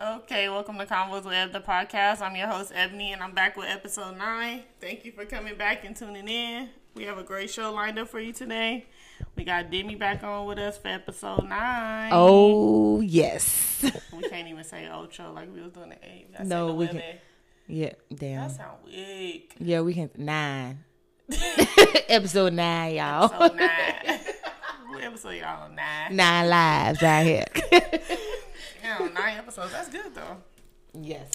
Okay, welcome to Convos with the podcast. I'm your host Ebony, and I'm back with episode nine. Thank you for coming back and tuning in. We have a great show lined up for you today. We got Demi back on with us for episode nine. Oh yes. we can't even say Ocho like we was doing the eight. That's No, we can. can. Yeah, damn. That sound weak. Yeah, we can nine. Episode nine, y'all. So nine. what episode y'all on nine? Nine lives out here. Yeah, nine episodes. That's good though. yes.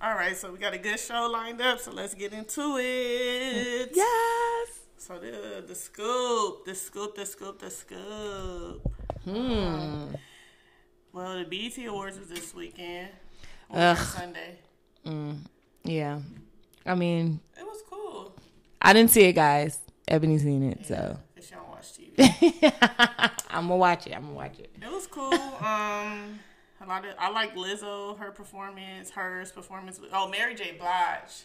All right, so we got a good show lined up, so let's get into it. Yes. So the the scoop, the scoop, the scoop, the scoop. Hmm. Well, the BET Awards was this weekend. Ugh. On Sunday. Yeah. I mean, It was cool. I didn't see it, guys. Ebony seen it, so If you don't watch TV. I'm gonna watch it. I'm gonna watch it. it was cool. Um, a lot of I like Lizzo, her performance, hers performance. with- Oh, Mary J. Blige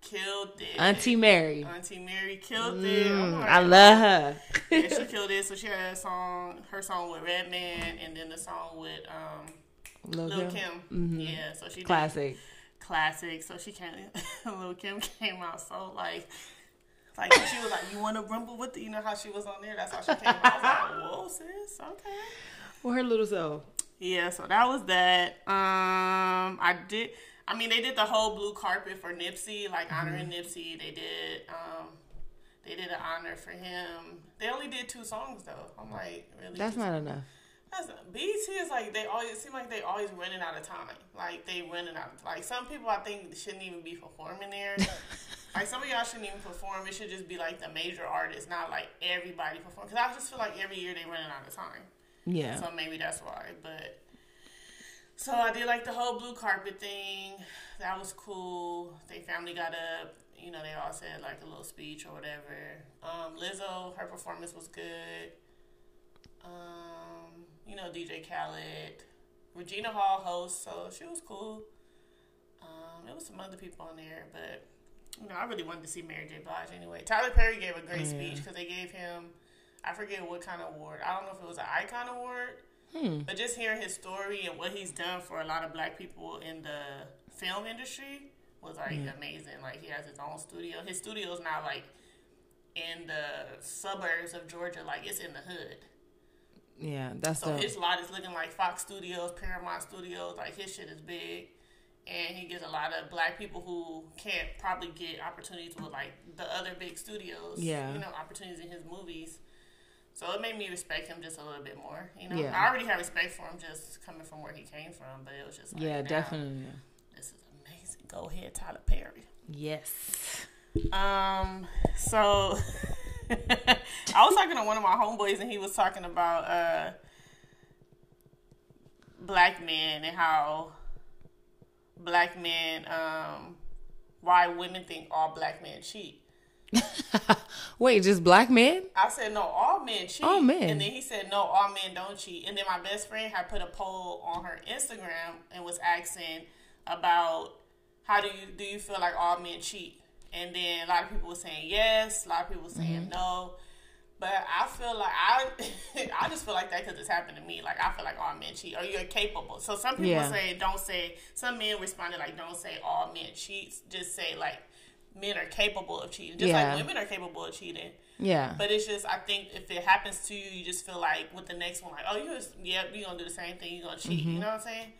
killed it. Auntie Mary. Auntie Mary killed it. I'm I love her. yeah, she killed it. So she had a song, her song with Redman, and then the song with um Lil' Lil Kim. Kim. Yeah, so she did Classic. classic. So she came, Lil Kim came out so like, like she was like, "You want to rumble with the?" You know how she was on there. That's how she came. out. I was like, "Whoa, sis, okay." Well, her little soul. Yeah, so that was that. Um, I did. I mean, they did the whole blue carpet for Nipsey, like honoring Nipsey. They did. Um, they did an honor for him. They only did two songs though. I'm like, really? That's not enough. That's BET is like they always seem like they always running out of time. Like they running out. Like some people I think shouldn't even be performing there. like some of y'all shouldn't even perform. It should just be like the major artists, not like everybody perform. Because I just feel like every year they running out of time. Yeah. So maybe that's why. But so I did like the whole blue carpet thing. That was cool. They family got up. You know, they all said like a little speech or whatever. Um, Lizzo, her performance was good. Um, you know, DJ Khaled. Regina Hall host, so she was cool. Um, there was some other people on there, but you know, I really wanted to see Mary J. Blige anyway. Tyler Perry gave a great speech because they gave him, I forget what kind of award. I don't know if it was an icon award, hmm. but just hearing his story and what he's done for a lot of black people in the film industry was like hmm. amazing. Like he has his own studio. His studio is not like in the suburbs of Georgia, like it's in the hood. Yeah, that's So the his lot is looking like Fox Studios, Paramount Studios. Like his shit is big, and he gets a lot of black people who can't probably get opportunities with like the other big studios. Yeah. you know, opportunities in his movies. So it made me respect him just a little bit more. You know, Yeah. I already had respect for him just coming from where he came from, but it was just like, yeah, definitely. This is amazing. Go ahead, Tyler Perry. Yes. Um, so I was talking to one of my homeboys and he was talking about uh black men and how black men um why women think all black men cheat. Wait, just black men? I said no, all men cheat. All men. And then he said no, all men don't cheat. And then my best friend had put a poll on her Instagram and was asking about how do you do you feel like all men cheat? And then a lot of people were saying yes, a lot of people were saying Mm-hmm. no. But I feel like I, I just feel like that because it's happened to me. Like I feel like all men cheat, or you're capable. So some people Yeah. say don't say. Some men responded like don't say all men cheat. Just say like men are capable of cheating, just Yeah. like women are capable of cheating. Yeah. But it's just, I think if it happens to you, you just feel like with the next one, like, oh, you just, yep, you gonna do the same thing, you gonna cheat. Mm-hmm. You know what I'm saying?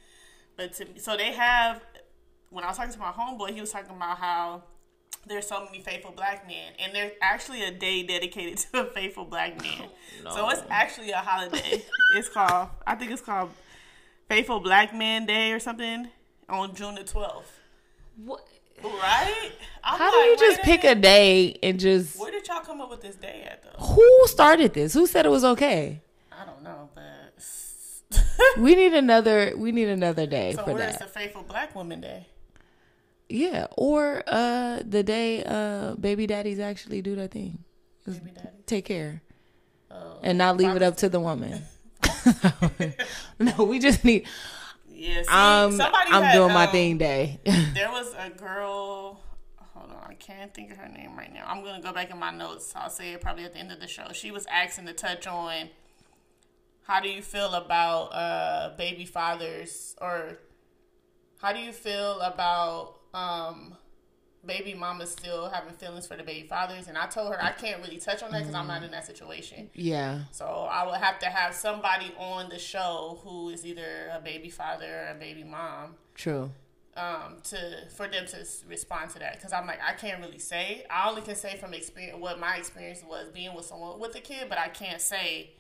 But to so they have. When I was talking to my homeboy, he was talking about how there's so many faithful black men, and there's actually a day dedicated to a faithful black man. So it's actually a holiday. it's called, I think it's called Faithful Black Man Day or something on June the 12th. What? Right? I'm How do you just pick a day and just Where did y'all come up with this day at though? who started this? Who said it was okay? I don't know, but We need another we need another day so for where's that. the Faithful Black Woman Day? Yeah, or uh the day uh baby daddies actually do their thing. Baby daddy. Take care. Oh. And not leave it up to the woman. no, we just need Yeah, see, um somebody I'm had, doing my um, thing day. There was a girl. Hold on, I can't think of her name right now. I'm gonna go back in my notes. I'll say it probably at the end of the show. She was asking to touch on how do you feel about uh baby fathers or how do you feel about um, baby mamas still having feelings for the baby fathers? And I told her I can't really touch on that because I'm not in that situation. Yeah. So I would have to have somebody on the show who is either a baby father or a baby mom True. um, to for them to respond to that because I'm like I can't really say. I only can say from experience what my experience was being with someone with a kid, but I can't say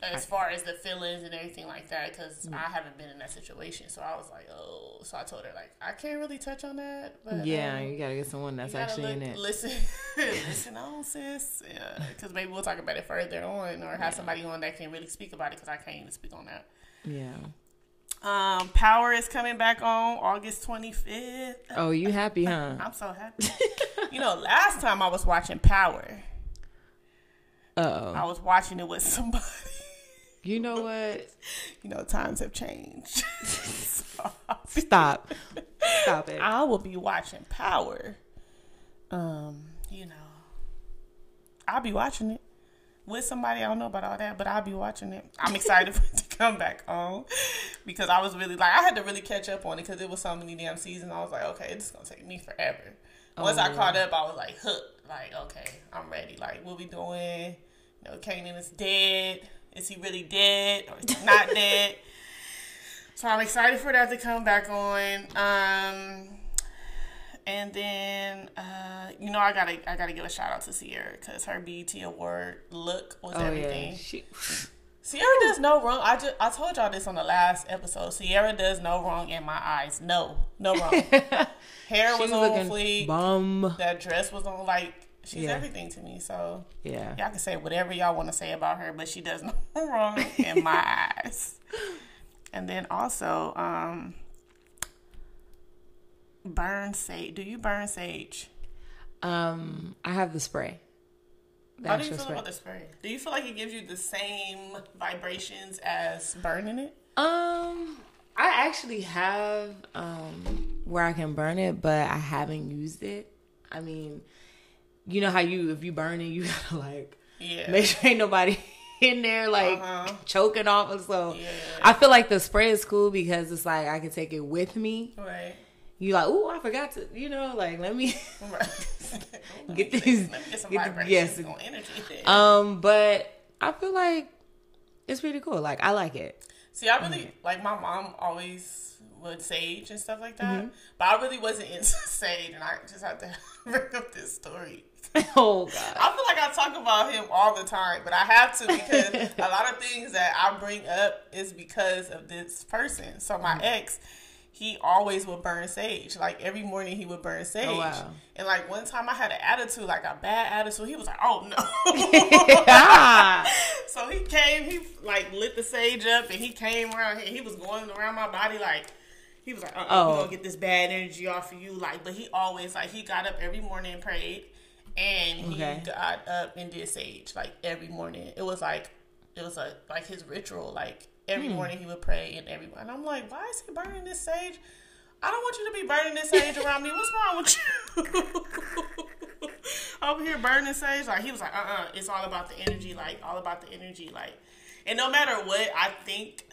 as far as the feelings and everything like that because I haven't been in that situation. So I was like, oh, so I told her like I can't really touch on that. But Yeah, um, you gotta get someone that's actually in it. Listen, listen on, sis. Because maybe we'll talk about it further on, or have somebody on that can really speak about it. Because I can't even speak on that. Yeah. Um, Power is coming back on August twenty fifth. Oh, you happy, huh? I'm so happy. you know, last time I was watching Power, Uh I oh. was watching it with somebody. You know what? You know, times have changed. so Stop. Stop it. I will be watching Power. Um, you know, I'll be watching it with somebody. I don't know about all that, but I'll be watching it. I'm excited for it to come back on because I was really like I had to really catch up on it because it was so many damn seasons. I was like, okay, it's gonna take me forever. Once I Oh. caught up, I was like hooked. Like, okay, I'm ready. Like, what we doing? You know, Kanan is dead. Is he really dead or is he not dead? So I'm excited for that to come back on. Um, and then uh, you know I gotta I gotta give a shout out to Ciara because her BET award look was oh everything. yeah. She, Ciara does no wrong. I just I told y'all this on the last episode. Ciara does no wrong in my eyes. No, no wrong. Hair was was on fleek. bum. That dress was on like she's Yeah. everything to me. So Yeah. y'all can say whatever y'all want to say about her, but she does no wrong in my eyes. And then also, um, burn sage. Do you burn sage? Um, I have the spray. The How do you feel spray. about the spray? Do you feel like it gives you the same vibrations as burning it? Um, I actually have um where I can burn it, but I haven't used it. I mean, you know how you if you burn it, you gotta like Yeah. make sure ain't nobody in there like Uh-huh. choking off and so. Yeah. I feel like the spray is cool because it's like I can take it with me. Right. You like, oh, I forgot to, you know, like let me. Get Let me- these- Let me get some get the- yes. Um, but I feel like it's pretty cool. Like I like it. See, I really like my mom always would sage and stuff like that, Mm-hmm. but I really wasn't into sage, and I just have to bring up this story. oh God. I feel like I talk about him all the time, but I have to because a lot of things that I bring up is because of this person. So my ex, he always would burn sage. Like every morning he would burn sage. wow. And like one time I had an attitude, like a bad attitude. He was like, "Oh no." ah. So he came, he like lit the sage up, and he came around here. He was going around my body like he was like, uh Oh. "We gonna get this bad energy off of you." Like, but he always like he got up every morning and prayed, and he Okay. got up and did sage like every morning. It was like it was like like his ritual. Like every morning he would pray, and every and I'm like, why is he burning this sage? I don't want you to be burning this sage around me. What's wrong with you? Over here burning sage, like he was like, uh, uh it's all about the energy, like all about the energy, like, and no matter what I think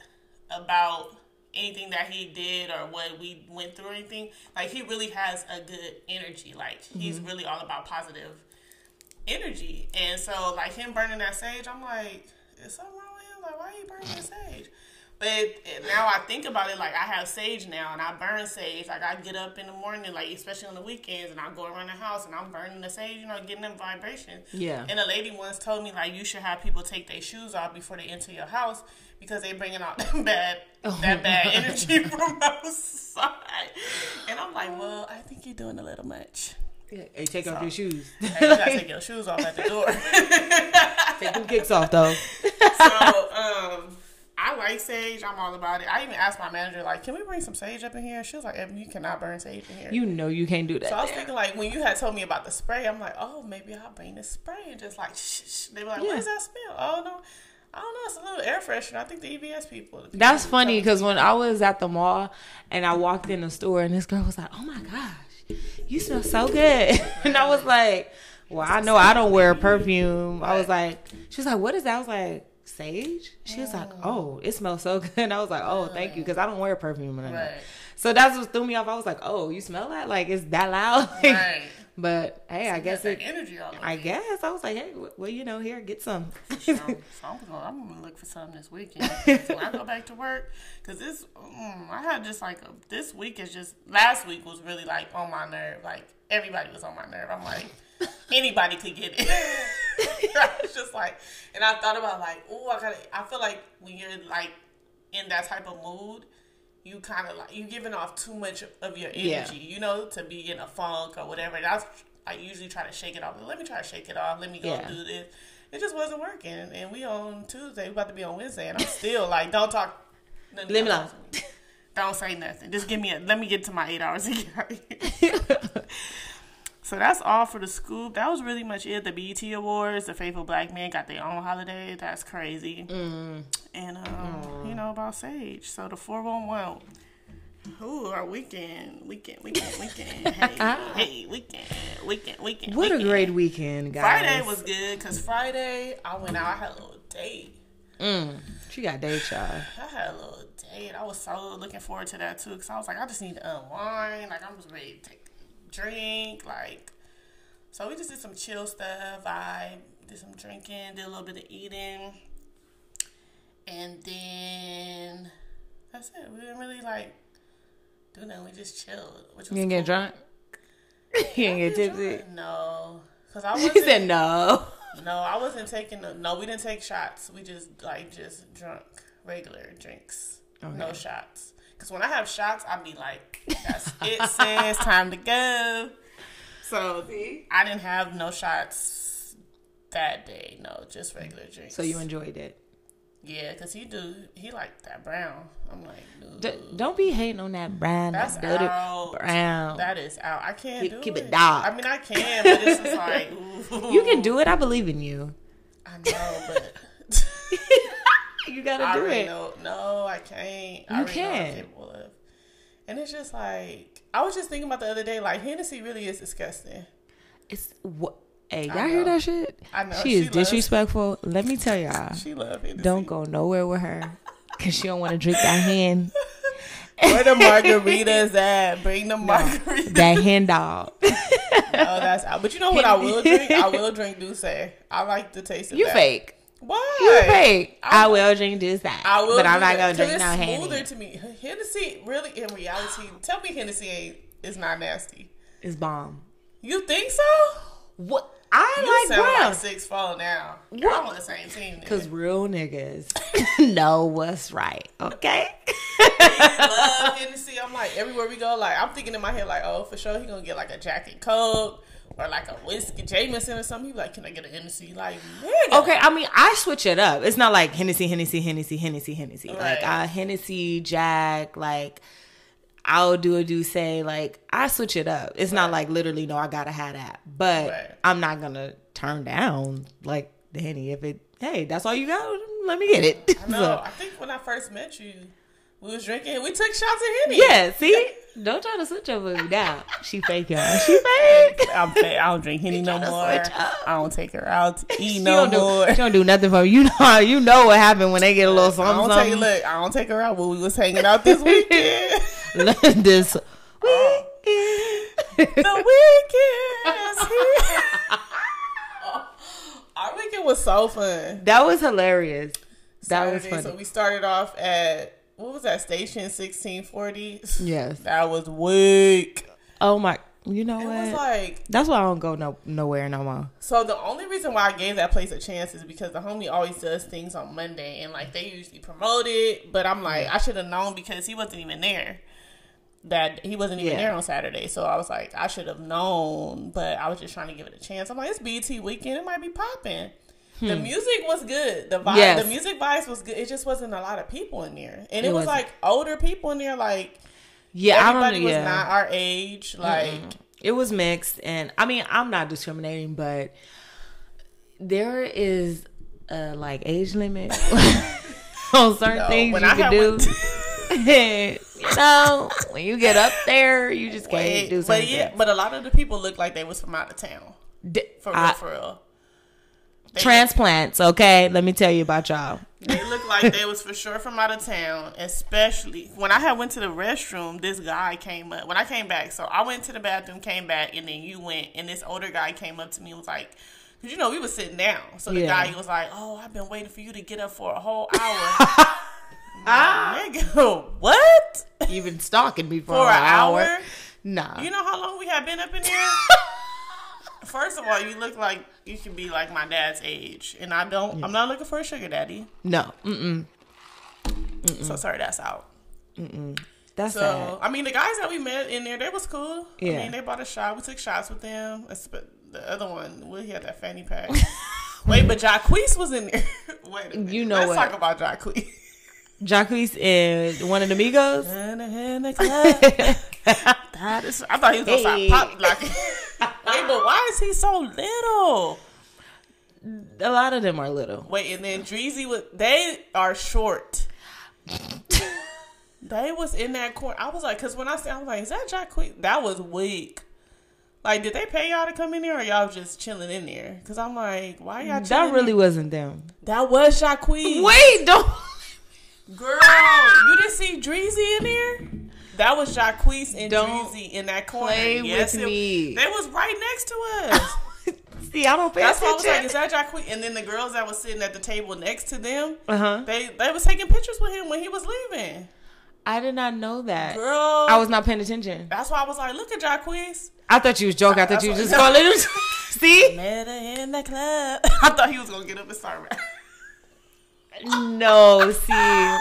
about anything that he did or what we went through, or anything, like he really has a good energy. Like he's mm-hmm. really all about positive energy, and so like him burning that sage, I'm like, is something wrong with him? Like, why are you burning that sage? But now I think about it, like I have sage now, and I burn sage. Like I get up in the morning, like especially on the weekends, and I go around the house and I'm burning the sage, you know, getting them vibrations. Yeah. And a lady once told me like you should have people take their shoes off before they enter your house because they bringing out that bad that bad energy from outside. And I'm like, well, I think you're doing a little much. Yeah. Hey, take off your shoes. Hey, you gotta take your shoes off at the door. take them kicks off though. so um I like sage. I'm all about it. I even asked my manager, like, can we bring some sage up in here? She was like, Evan, you cannot burn sage in here. You know you can't do that. so I was there. thinking, like, when you had told me about the spray, I'm like, oh, maybe I'll bring the spray and just like, shh, shh. They were like, what Yeah. does that smell? Oh, no. I don't know. It's a little air freshener. I think the EBS people. the people That's funny because when I was at the mall and I walked in the store and this girl was like, "Oh my gosh, you smell so good," and I was like, "Well, I know I don't wear perfume." I was like, "She was like, what is that?" I was like, sage. She was like, oh, it smells so good. And I was like, oh, thank you, because I don't wear perfume. Right. So that's what threw me off. I was like, oh, you smell that? Like, is that loud? Right. but hey, I guess it. energy all I guess I was like, hey, well, you know, here, get some. So, so I'm, gonna, I'm gonna look for something this weekend. when I go back to work, because this, mm, I had just like a, this week is just last week was really like on my nerve. Like everybody was on my nerve. I'm like anybody could get it. I was just like, and I thought about like, oh, I gotta. I feel like when you're like in that type of mood. You kind of like you're giving off too much of your energy, Yeah. you know, to be in a funk or whatever. And I, I usually try to shake it off. Let me try to shake it off. Let me go Yeah. do this. It just wasn't working. And we on Tuesday. We about to be on Wednesday, and I'm still like, don't talk. Leave me alone. Don't say nothing. Just give me a. Let me get to my eight hours so that's all for the scoop. That was really much it. The BET Awards, the Faithful Black Men got their own holiday. That's crazy. Mm. And um, you know about Sage. So the four one one. Ooh, our weekend, weekend, weekend, weekend. Hey, hey, weekend, weekend, weekend. what a great weekend, guys. Friday was good because Friday I went out. I had a little date. Mm, she got date, y'all. I had a little date. I was so looking forward to that too because I was like, I just need to unwind. Like I'm just ready to take drink. Like, so we just did some chill stuff. I did some drinking, did a little bit of eating, and then that's it. We didn't really like do nothing. We just chilled. Which was You didn't get drunk? you didn't get tipsy? No, because I wasn't. said no. No, I wasn't taking. The, no, we didn't take shots. We just like just drunk regular drinks. No shots. Because when I have shots, I be like, "That's it, sis. Time to go." So I didn't have no shots that day. No, just regular drinks. So you enjoyed it. Yeah, because he do. He like that brown. I'm like, D- don't be hating on that brown, That's that dirty out. brown. that is out. I can't Keep- do keep it. it dark. I mean, I can, but it's just like ooh. you can do it. I believe in you. I know, but. You gotta I do it. know. No, I can't. You I already know can. capable of. And it's just like I was just thinking about the other day. Like Hennessy really is disgusting. It's what. Hey, y'all hear that shit? I know, She, she is loves- disrespectful. Let me tell y'all. She love Hennessy. Don't go nowhere with her. Cause she don't want to drink that hen. Where the margaritas at? Bring the margaritas. That hen dog. no, that's out. But you know what? I will drink. I will drink D'ussé. I like the taste of that. You fake. Why? You fake. I, I- will drink this that. I will, but I'm not gonna drink no smoother hen. to me. Hennessy, really, in reality, tell me Hennessy ain't is not nasty. It's bomb. You think so? What? I You like sound like six falling down. What? Y'all on the same team. then. Cause real niggas know what's right. Okay. love Hennessy. I'm like everywhere we go, like I'm thinking in my head, like, oh, for sure he gonna get like a Jack and Coke or like a whiskey Jameson or something. He be like, can I get a Hennessy? Like, nigga. Okay, I mean, I switch it up. It's not like Hennessy, Hennessy, Hennessy, Hennessy, Hennessy. Like Right. uh, Hennessy, Jack. Like I'll do a D'ussé. Like I switch it up. It's not like literally no, I gotta have that. But Right. I'm not gonna turn down like the henny if it. Hey, that's all you got. Let me get it. I know. So, I think when I first met you, we was drinking. We took shots of Henny. yeah. See, don't try to switch over me now. She fake y'all. She fake. I'm fat. I don't drink Henny no more. I don't take her out to eat She no don't do. more. She don't do nothing for me. You know. You know what happened when they get a little I something. don't take something. look. I don't take her out when we was hanging out this weekend. this Oh. weekend. the weekend is here. Our weekend was so fun. That was hilarious. That was Saturday, funny. So we started off at what was that station? Sixteen forty. yes. That was weak. Oh my. You know It what? was like That's why I don't go no nowhere no more. so. The only reason why I gave that place a chance is because the homie always does things on Monday, and like they usually promote it. But I'm like, I should have known because he wasn't even there. That he wasn't even Yeah. there on Saturday, so I was like, I should have known. But I was just trying to give it a chance. I'm like, it's BET weekend. It might be popping. The music was good. The vibe, Hmm. Yes. the music vibes was good. It just wasn't a lot of people in there, and it, It was wasn't. like older people in there. Like Yeah, I everybody was Yeah, not our age. Like it was mixed, and I mean, I'm not discriminating, but there is a like age limit on certain No, things when you I can do. went- you know, when you get up there, you just can't Wait, do but something. yeah, but a lot of the people looked like they was from out of town. For real, I- for real. Transplants, okay? Let me tell you about y'all. They look like they was for sure from out of town, especially when I had went to the restroom. This guy came up when I came back. So I went to the bathroom, came back, and then you went, and this older guy came up to me and was like, "Cause you know we was sitting down." So the Yeah. guy he was like, "Oh, I've been waiting for you to get up for a whole hour." I'm Nigga, what? You've been stalking me for, For an an hour. hour? Nah. You know how long we have been up in here? First of all, you look like you can be like my dad's age, and I don't. I'm not looking for a sugar daddy. no. Mm-mm. So sorry, that's out. That's So sad. I mean, the guys that we met in there, they was cool. Yeah. I Yeah. mean, they bought a shot. We took shots with them. The other one, well, he had that fanny pack. Wait, but Jacquees was in there. Wait a. You know what? Let's what? talk about Jacquees. Jacquees and one of the Migos. that is, I thought he was gonna Hey. start pop like. Wait, but why is he so little? A lot of them are little. Wait, and then Dreezy was. They are short. they was in that corner. I was like, because when I said, I was like, is that Jacquees? That was weak. Like, did they pay y'all to come in there, or y'all just chilling in there? Because I'm like, why y'all? That really wasn't them. That was Jacquees. Wait, don't. Girl, you didn't see Dreezy in there? That was Jacquees and Don't Dreezy in that corner. play yes, with it- me. They was right next to us. See, I don't pay That's why I was like, attention. is that Jacquees? And then the girls that was sitting at the table next to them, Uh huh. they they was taking pictures with him when he was leaving. I did not know that. Girl, I was not paying attention. That's why I was like, look at Jacquees. I thought you was joking. I thought That's you was just calling him. See? Met her in the club. I thought he was gonna get up and start rapping. No, see.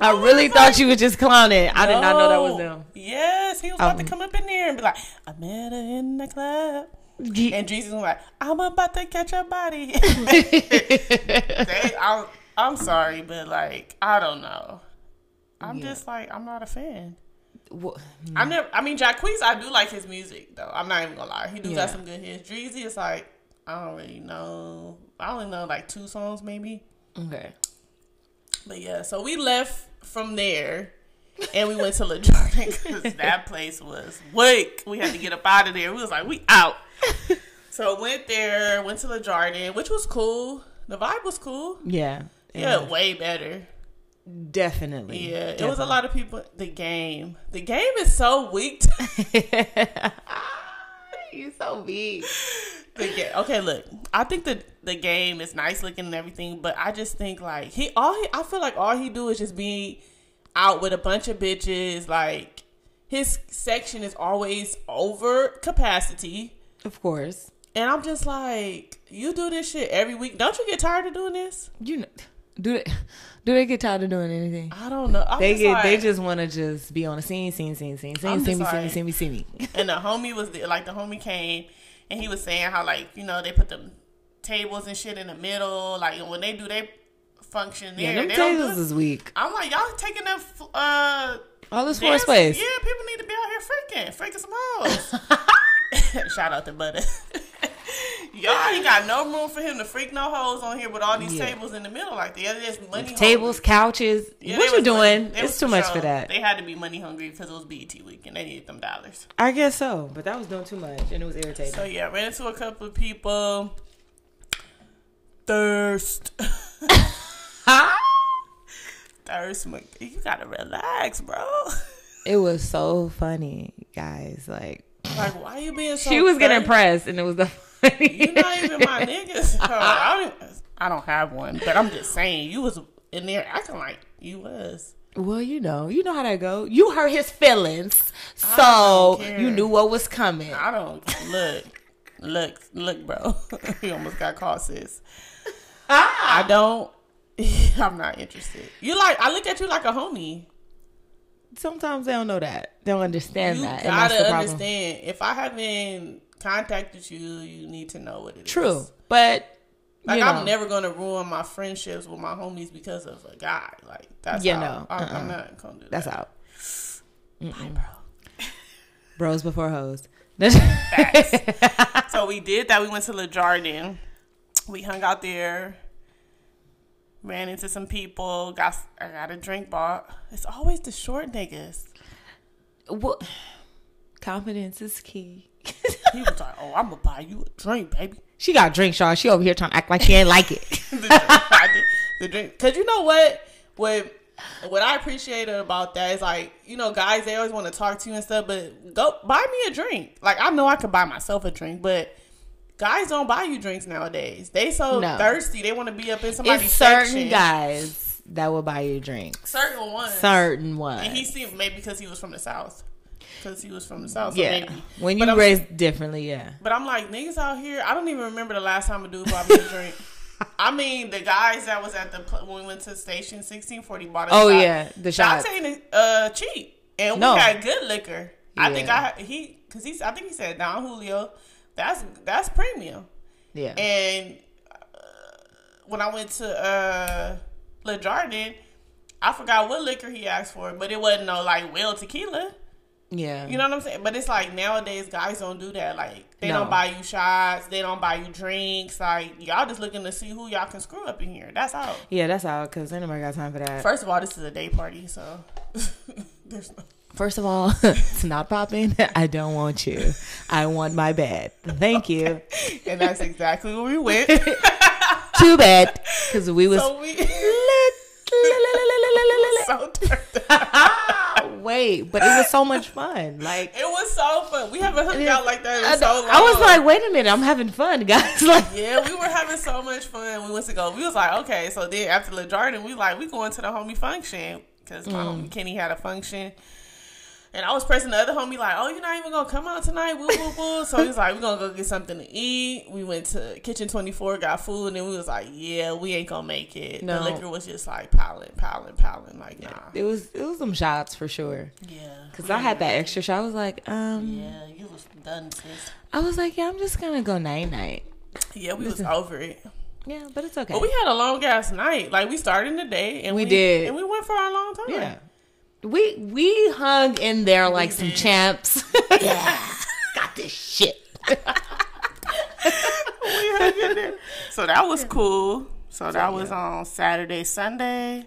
I really thought you was just clowning. I did not know that was them. Yes, he was about to Um, come up in there and be like, I met her in the club. And Jesus was like, I'm about to catch a body. they, I'm, I'm sorry, but like, I don't know. I'm just like, I'm not a fan. Wha- I never. I mean, Jacquees. I do like his music though. I'm not even gonna lie. He do Yeah. got some good hits. Dreezy is like I don't really know. I only know like two songs maybe. Okay. But yeah, so we left from there and we went to Le Jardin because that place was wake. We had to get up out of there. We was like, we out. so went there, went to Le Jardin, which was cool. The vibe was cool. Yeah. Yeah, way better. Definitely. Yeah, it was a lot of people. The game, the game is so weak. you so. The ga- okay, look, I think the the game is nice looking and everything, but I just think like he all he I feel like all he do is just be out with a bunch of bitches. Like his section is always over capacity, Of course. and I'm just like, you do this shit every week. Don't you get tired of doing this? You know, do they do they get tired of doing anything? I don't know. I'm They just get like- they just want to just be on a scene, scene, scene, scene, scene, I'm see just me, see me, like- see me, see me. and the homie was there, like the homie came and he was saying how like you know they put them tables and shit in the middle like when they do their function there Yeah, them they do tables it. is weak. I'm like y'all taking up uh All this floor space. yeah people need to be out here freaking freaking some hoes shout out to Butter y'all ain't got no room for him to freak no hoes on here with all these Yeah. tables in the middle like they're just money Tables, hungry. couches. Yeah, what you money- doing? It's too much for that. they had to be money hungry because it was BET week and they needed them dollars I guess so, but that was doing too much and it was irritating. So yeah, ran into a couple of people. Thirst. Thirst. my- You gotta relax, bro. it was so funny, guys. Like Like, why you being so? she was getting pressed, and it was the You're not even my niggas. So I, don't, I don't have one, but I'm just saying you was in there acting like you was. Well, you know, you know how that go. You hurt his feelings, so you knew what was coming. I don't look, look, look, bro. you almost got caught, sis. Ah. I don't. I'm not interested. You like? I look at you like a homie. Sometimes they don't know that. They don't understand You that. that's gotta understand. If I haven't contacted you, you need to know what it is. True, but Like you know, I'm never gonna ruin my friendships with my homies because of a guy. Like that's Yeah, how, no. I'm, Uh-uh. I'm not gonna do that. that's out. Bye, bro. Bros before hoes. So we did that. We went to Le Jardin. We hung out there. Ran into some people. Got I got a drink bought. It's always the short niggas. What? Confidence is key. he was like, "Oh, I'm gonna buy you a drink, baby." She got drinks, y'all. She over here trying to act like she ain't like it. the drink, the drink, cause you know what, what, what I appreciated about that is like, you know, guys they always want to talk to you and stuff, but go buy me a drink. Like I know I could buy myself a drink, but. Guys don't buy you drinks nowadays. They so No. thirsty. They want to be up in somebody's it's certain section. guys that will buy you drinks. Certain ones. Certain ones. And he seemed maybe because he was from the south, because he was from the south. So yeah. maybe. When But you I'm- raised differently, yeah. But I'm like niggas out here. I don't even remember the last time a dude bought me a drink. I mean, the guys that was at the when we went to station sixteen forty bought. Oh shot. yeah, the shots. Uh cheap, and No. we had good liquor. I think I he because he's I think he said Don Julio. That's that's premium. Yeah. And uh, when I went to uh Le Jardin, I forgot what liquor he asked for, but it wasn't no like well tequila. yeah. You know what I'm saying? But it's like nowadays guys don't do that. Like they No. don't buy you shots, they don't buy you drinks. Like y'all just looking to see who y'all can screw up in here. That's all. yeah, that's out because ain't nobody got time for that. First of all, this is a day party, so there's no. First of all, it's not popping. I don't want you. I want my bed. Thank you. And that's exactly where we went. Too bad because we was so we so turned up. Wait, but it was so much fun. Like It was so fun. We haven't hung out like that in I, so long. I was like, wait a minute, I'm having fun, guys. Like, Yeah, we were having so much fun. We went to go. We was like, okay. So then after the Jardin, we like we going to the homie function because my Mm. homie Kenny had a function. And I was pressing the other homie like, oh, you're not even gonna come out tonight, woo woo woo. So he's like, we're gonna go get something to eat. We went to Kitchen 24, got food, and then we was like, yeah, we ain't gonna make it. No. The liquor was just like piling, piling, piling. Like, nah. it was it was some shots for sure. Yeah. Cause I had that extra shot. I was like, um, Yeah, you was done, sis. I was like, yeah, I'm just gonna go night night. Yeah, we was over it. Yeah, but it's okay. But we had a long ass night. Like we started in the day, and We did. and we went for a long time. yeah, we we hung in there like some champs. yeah, got this shit. we hung in there. So that was cool. So that was on Saturday, Sunday.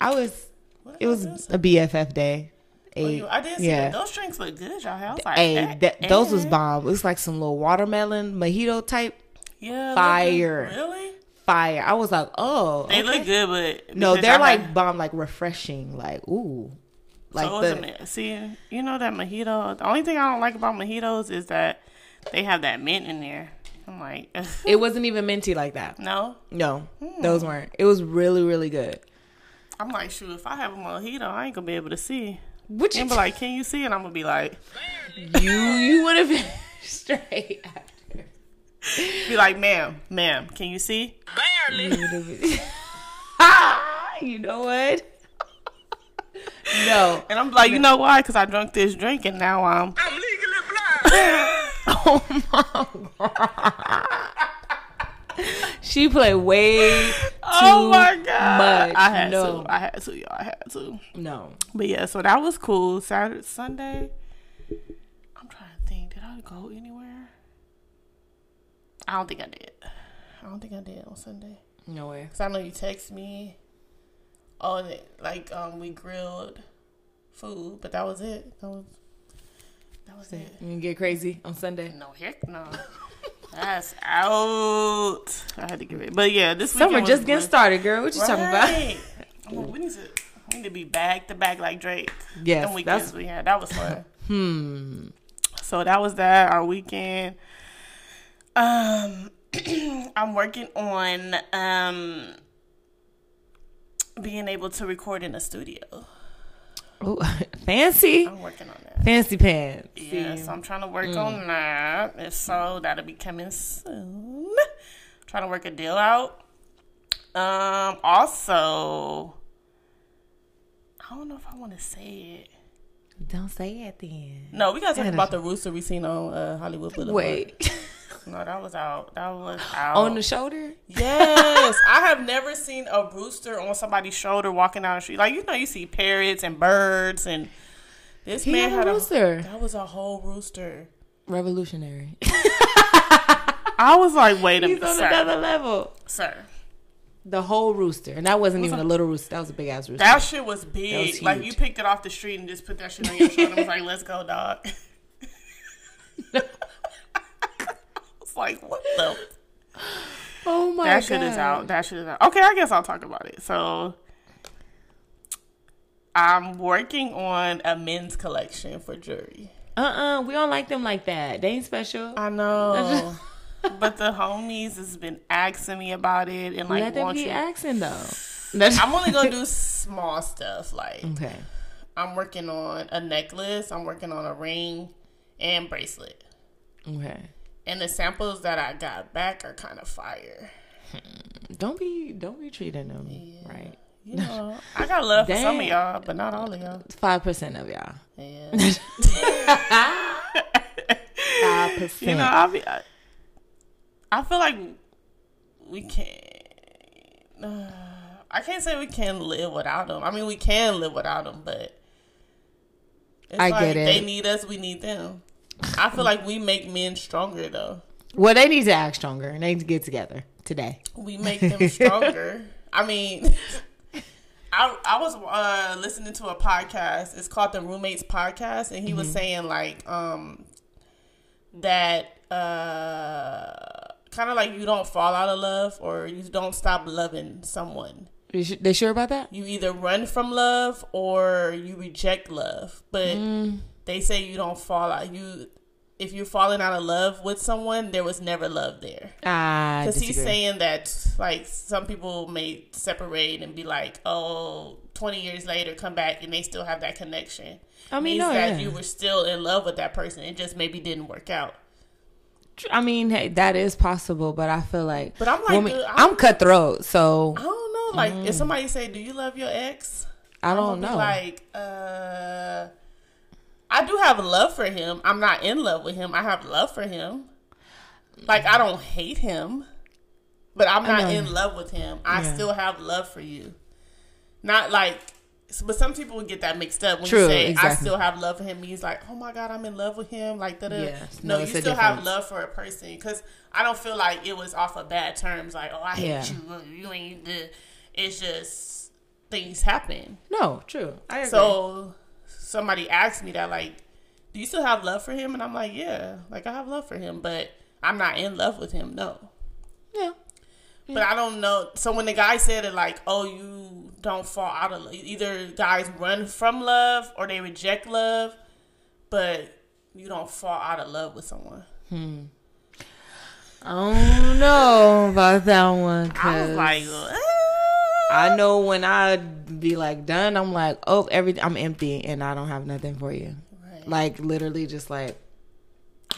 I was. What It was did I do? a BFF day. Oh, Eight. you- I did see yeah. that. Those drinks look good, y'all. I was like, Hey, that, those was bomb. It was like some little watermelon mojito type Yeah, fire. Really? Fire. I was like, oh, They okay. look good, but No, they're y'all like had- bomb, like refreshing, like ooh, like so the see, you know that mojito. The only thing I don't like about mojitos is that they have that mint in there. I'm like, it wasn't even minty like that. no. No, Hmm. those weren't. It was really, really good. I'm like, shoot, if I have a mojito, I ain't gonna be able to see. Which And be like, can you see? And I'm gonna be like, you you would have been straight. be like, ma'am, ma'am, can you see? You, would've Ah, you know what? no. And I'm like, you know why? Because I drunk this drink and now I'm. I'm legally blind. Oh my god. She played way too Oh my god! much. I had no, to. I had to, y'all. I had to. no. But yeah, so that was cool. Saturday, Sunday. I'm trying to think. Did I go anywhere? I don't think I did. I don't think I did on Sunday. No way. Cause I know you text me. Oh, it- like um, we grilled food, but that was it. That was that was it. You can get crazy on Sunday. No heck no. That's out. I had to give it, but yeah, this Summer just getting started, girl. What you talking about? Right. Oh, we need to we need to be back to back like Drake. Yes, Them weekends that's we had that was fun. hmm. so that was that our weekend. Um, I'm working on um being able to record in a studio. Ooh, fancy, I'm working on that. fancy pants. Yeah, so I'm trying to work Mm. on that. If so, that'll be coming soon. trying to work a deal out. Um, also, I don't know if I want to say it. Don't say it then. No, we gotta talk about the rooster we seen on uh, Hollywood Boulevard. Wait, no, that was out. That was out. on the shoulder? yes, I have never seen a rooster on somebody's shoulder walking down the street. Like you know, you see parrots and birds, and this He man had a rooster. That was a whole rooster. Revolutionary. I was like, wait a He's minute, on sir. another level. sir. The whole rooster, and that wasn't even a little rooster. That was a big ass rooster. That shit was big. was like you picked it off the street and just put that shit on your shoulder and was like, "Let's go, dog." Like what the Oh my god. that god. shit is out. That shit is out. Okay, I guess I'll talk about it. So I'm working on a men's collection for jewelry. Uh uh we don't like them like that. They ain't special. I know. but the homies has been asking me about it and like Let them be you. accent though. I'm only gonna do small stuff like okay. I'm working on a necklace, I'm working on a ring and bracelet. Okay. And the samples that I got back are kind of fire. Don't be don't be treating them right. You know, I got love for some of y'all, but not all of y'all. Five percent of y'all. Yeah. Five percent. You know, I'll be. I, I feel like we can't. Uh, I can't say we can live without them. I mean, we can live without them, but it's I like get it. They need us. We need them. I feel like we make men stronger, though. well, they need to act stronger and they need to get together today. We make them stronger. I mean, I I was uh, listening to a podcast. It's called the Roommates Podcast, and he was saying like um that uh kind of like you don't fall out of love or you don't stop loving someone. They sure about that? You either run from love or you reject love, but they say you don't fall out. You if you're falling out of love with someone, there was never love there. Ah, Because he's saying that, like, some people may separate and be like, oh, 20 years later, come back and they still have that connection. I mean, Means no, that yeah. you were still in love with that person. It just maybe didn't work out. I mean, hey, that is possible, but I feel like, But I'm like, women- dude, I'm, I'm- cutthroat, so I don't know. Like, if somebody say, do you love your ex? I don't know. Like, uh, I do have love for him. I'm not in love with him. I have love for him. Like, I don't hate him, but I'm not in love with him. I Yeah. still have love for you. Not like, but some people would get that mixed up when True, you say I still have love for him. He's like, oh my god, I'm in love with him. Like, da Yeah, no, no, you still have love for a person because I don't feel like it was off of bad terms. Like, oh, I hate Yeah. you. You ain't the. It's just things happen. no, true. I agree. So somebody asked me that, like, do you still have love for him? And I'm like, yeah, like I have love for him, but I'm not in love with him. No, yeah, but I don't know. So when the guy said it, like, oh, you don't fall out of love. Either guys run from love or they reject love, but you don't fall out of love with someone. Hmm. I don't know about that one. I was like, uh, I know when I be like done, I'm like, oh, everything, I'm empty and I don't have nothing for you. Right. Like literally, just like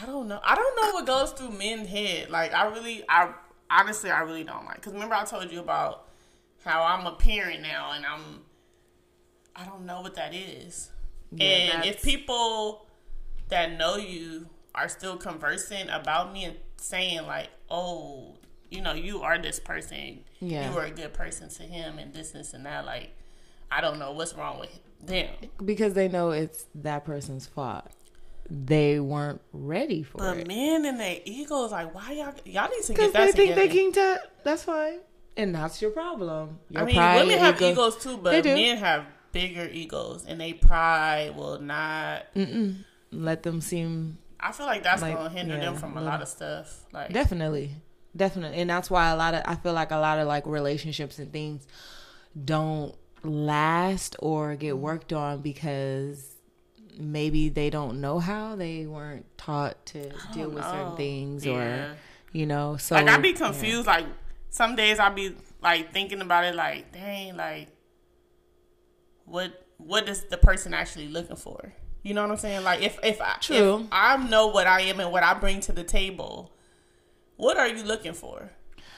I don't know. I don't know what goes through men's head. Like I really, I honestly, I really don't like. Cause remember I told you about how I'm a parent now, and I'm, I don't know what that is. Yeah, and if people that know you are still conversing about me and saying like, oh, you know, you are this person. Yeah. You were a good person to him, and this, this, and that. Like, I don't know what's wrong with them. because they know it's that person's fault. They weren't ready for But it men and their egos, like, why y'all? Y'all need to get that Because they think together. they can. tell. that's fine, and that's your problem. Your I mean, pride, women have ego- egos too, but men have bigger egos, and they pride will not. Let them seem I feel like that's Like, gonna hinder them from a lot of stuff. Like, Definitely. Definitely. And that's why a lot of I feel like a lot of like relationships and things don't last or get worked on because maybe they don't know how they weren't taught to deal with certain oh, things Yeah. or you know so like i'd be yeah. confused. Like some days i'd be like thinking about it. Like, dang, like what what is the person actually looking for? You know what I'm saying? Like, if if I True. if I know what I am and what I bring to the table, what are you looking for?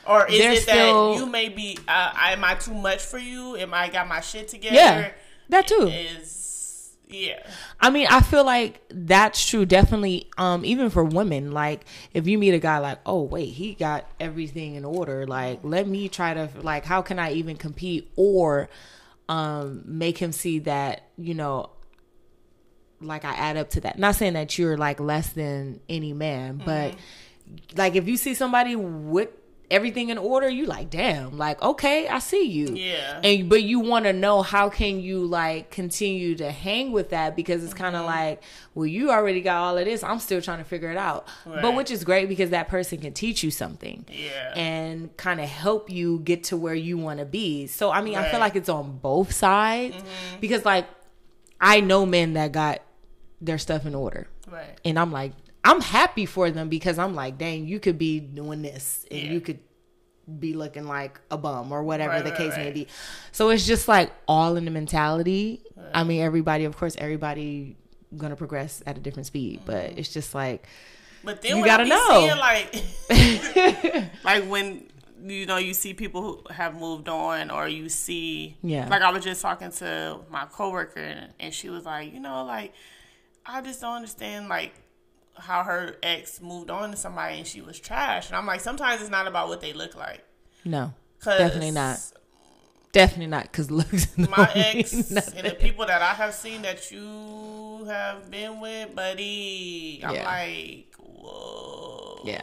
Or is There's it that you may be? Uh, am I too much for you? Am I got my shit together? Yeah, that too. Is yeah. I mean, I feel like that's true. Definitely, um, even for women, like if you meet a guy like, oh wait, he got everything in order. Like, let me try to like, how can I even compete or um make him see that you know, like I add up to that. Not saying that you're like less than any man, but like if you see somebody with everything in order, you like, damn, like okay, I see you. Yeah. And but you want to know how can you like continue to hang with that because it's kind of Mm-hmm. like, well, you already got all of this. I'm still trying to figure it out. But which is great because that person can teach you something Yeah. and kind of help you get to where you want to be. So I mean, I feel Mm-hmm. like it's on both sides because like I know men that got their stuff in order. right. And I'm like, I'm happy for them because I'm like, dang, you could be doing this and Yeah. you could be looking like a bum or whatever Right, the right, case may right. be. So it's just like all in the mentality. I mean, everybody, of course, everybody gonna progress at a different speed, but Mm-hmm. it's just like, But then You gotta know. seeing like, like when you know you see people who have moved on, or you see, Yeah. Like I was just talking to my coworker, and, and she was like, you know, like I just don't understand like how her ex moved on to somebody and she was trash, and I'm like, sometimes it's not about what they look like. no, 'Cause definitely not. Definitely not because looks. My ex and the people that I have seen that you have been with, buddy, I'm Yeah. like, whoa. Yeah.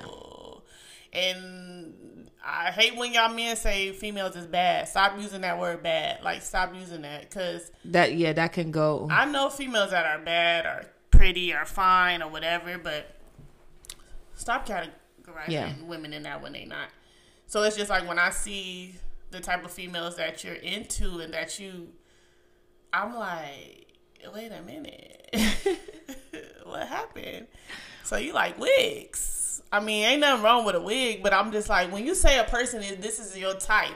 And I hate when y'all men say females is bad. Stop using that word bad. Like, stop using that. Because That yeah, that can go. I know females that are bad or pretty or fine or whatever, but stop categorizing Yeah. women in that when they're not. So it's just like when I see the type of females that you're into and that you, I'm like, wait a minute, what happened? So you like wigs? I mean, ain't nothing wrong with a wig, but I'm just like, when you say a person is this is your type,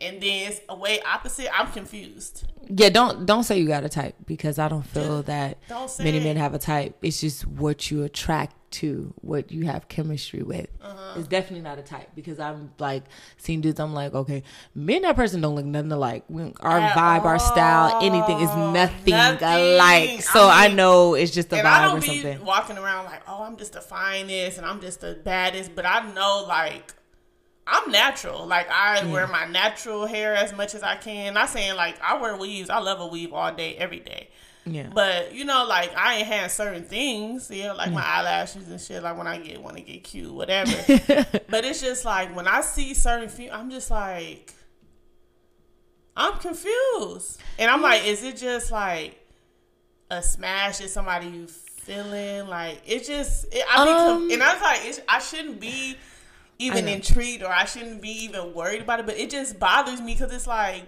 and then it's a way opposite, I'm confused. Yeah, don't don't say you got a type because I don't feel that Don't say many it. men have a type. It's just what you attract to, what you have chemistry with. Uh-huh. It's definitely not a type because I'm like seeing dudes. I'm like, okay, me and that person don't look nothing alike. Our At vibe, our style, anything is nothing, Nothing. alike. So I, I know it's just a vibe or don't be something. walking around like, oh, I'm just the finest and I'm just the baddest, but I know like I'm natural. Like I wear my natural hair as much as I can. Not saying like I wear weaves. I love a weave all day, every day. Yeah, But you know, like I ain't had certain things, you know, like my eyelashes and shit. Like when I get want to get cute, whatever. but it's just like when I see certain, fe- I'm just like, I'm confused, and I'm like, is it just like a smash? Is somebody you feeling like it? Just it, I be, Um, and I was like, I shouldn't be even intrigued or I shouldn't be even worried about it, but it just bothers me because it's like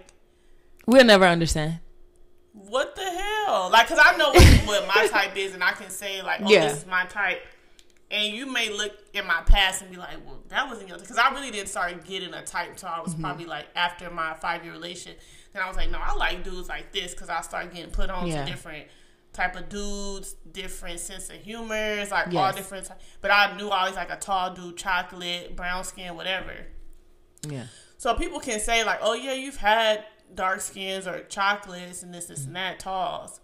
we'll never understand. what the hell? Like, cause I know what, what my type is, and I can say like, oh, Yeah. this is my type. And you may look in my past and be like, well, that wasn't your. Because I really didn't start getting a type until I was Mm-hmm. probably like after my five year relation. Then I was like, no, I like dudes like this because I started getting put on Yeah. to different type of dudes, different sense of humor. It's like all different. Ty- but I knew always like a tall dude, chocolate, brown skin, whatever. Yeah, So people can say like, "Oh yeah, you've had dark skins or chocolates and this, this, and that talls."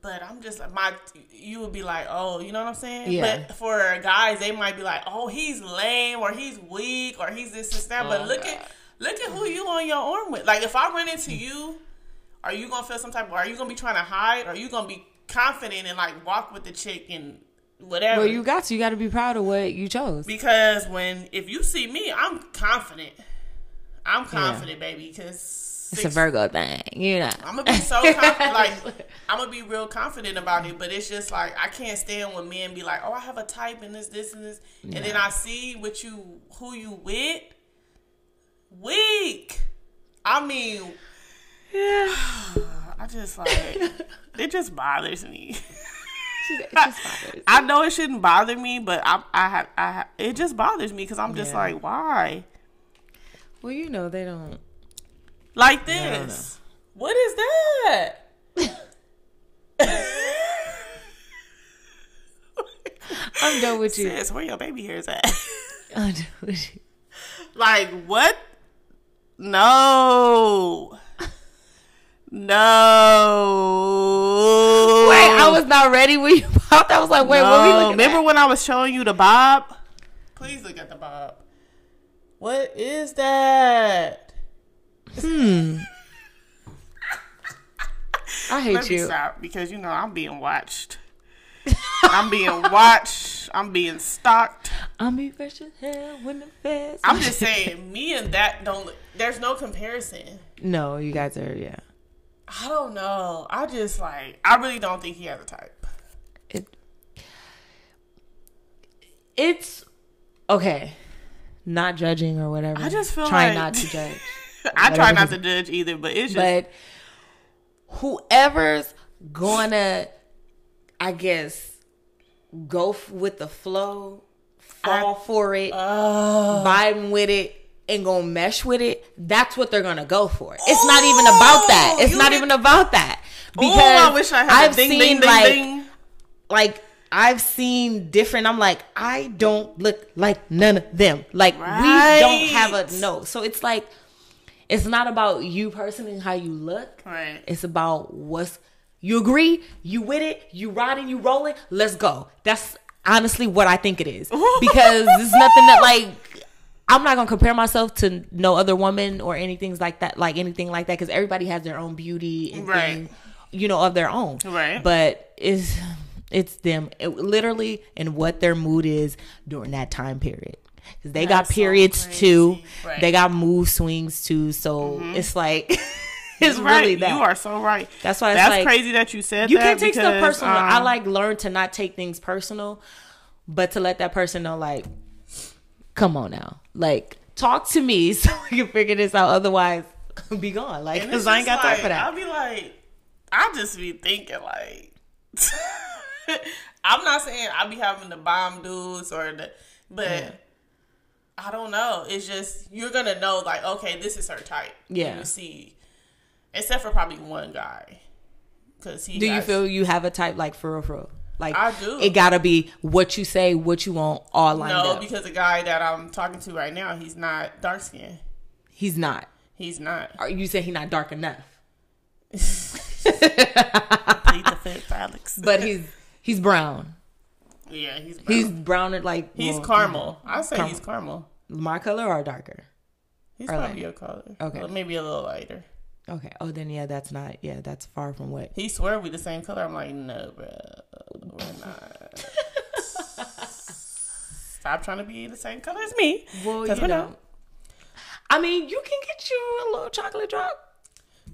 But I'm just like my. You would be like, "Oh, you know what I'm saying?" Yeah. But for guys, they might be like, "Oh, he's lame or he's weak or he's this, this, that." But Oh, look at look at who you on your arm with. Like if I run into you, are you gonna feel some type? of Are you gonna be trying to hide? Or are you gonna be confident and like walk with the chick and whatever? well, you got to. You got to be proud of what you chose. Because when if you see me, I'm confident. I'm confident, baby. Because It's a Virgo thing, you know. I'm gonna be so confident. like I'm gonna be real confident about it. But it's just like I can't stand when men be like, "Oh, I have a type and this, this, and this," and then I see what you, who you with. Weak. I mean, Yeah. I just like it. Just bothers me. It just bothers. I know it shouldn't bother me, but I, I have, I have, it just bothers me because I'm just Yeah. like, why? Well, you know they don't. Like don't this. What is that? I'm done with you. Sis, where your baby hairs at? I'm done with you. like what? No. No. Wait, I was not ready when you popped. I was like, wait, what are we No. looking Remember at? when I was showing you the bob? Please look at the bob. What is that? Hmm. I hate Let me you. stop because you know I'm being watched. I'm being watched. I'm being stalked. I'm be fresh as hell when the feds. I'm just saying, me and that don't. There's no comparison. no, you guys are yeah. I don't know. I just like. I really don't think he has a type. It it's okay. Not judging or whatever. I just feel trying like- not to judge. I try not to judge either, but it's just. but whoever's gonna, I guess, go f- with the flow, fall for it, uh, vibe with it, and gonna mesh with it. That's what they're gonna go for. It's not even about that. It's not hit- even about that. Ooh, I wish I had I've ding, seen ding, ding, like like I've seen different. I'm like, I don't look like none of them. Like we don't have a no. So it's like, it's not about you personally and how you look. Right. It's about what's you agree, you with it, you riding, you rolling. Let's go. That's honestly what I think it is because there's nothing that like. I'm not gonna compare myself to no other woman or anything like that, like anything like that, because everybody has their own beauty and Right. thing, you know, of their own. Right. But it's it's them it, literally and what their mood is during that time period. Because they got That's so periods crazy. too. Right. Mm-hmm. They got mood swings too. So it's like it's right. really that. You are so right. That's why it's That's like- crazy that you said you that. can't take stuff because, personal. I um, like learn to not take things personal, but to let that person know, like, come on now, like, talk to me so we can figure this out. Otherwise, be gone. Like, because I ain't got just time for that. I'll be like, I just be thinking like, I'm not saying I'll be having the bomb dudes or the, but Yeah. I don't know. It's just you're gonna know like, okay, this is her type. Yeah. you see, except for probably one guy, because he. Do you feel you have a type like for real, for real? Like, I do. It gotta be what you say, what you want, all lined No, up. because the guy that I'm talking to right now, he's not dark skinned. He's not. He's not. Or you say he's not dark enough, Plead the fifth, Alex. but he's he's brown. yeah, he's brown. He's brown like he's well, caramel. I say Caramel. he's caramel. My color or darker? He's Or probably lighter. your color. Okay. Maybe a little lighter. Okay. Oh, then yeah, that's not. Yeah, that's far from what. He swear we the same color. I'm like, no, bro, we're not. Stop trying to be the same color as me. Well, you know. not. I mean, you can get you a little chocolate drop.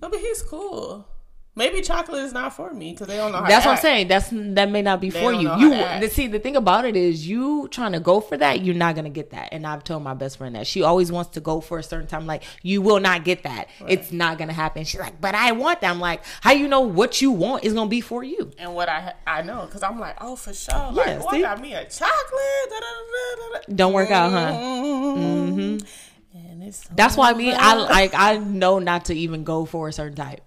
No, but he's cool. Maybe chocolate is not for me because they don't know how. That's what I'm saying. That's that may not be They for you. You how to act. see the thing about it is you trying to go for that. You're not gonna get that. And I've told my best friend that she always wants to go for a certain time. Like you will not get that. It's not gonna happen. She's like, but I want that. I'm like, how you know what you want is gonna be for you? And what I I know because I'm like, oh, for sure. Yeah, oh, I see? got me a chocolate. Da, da, da. Don't work out, huh? Mm-hmm. And it's That's why me, I like I know not to even go for a certain type.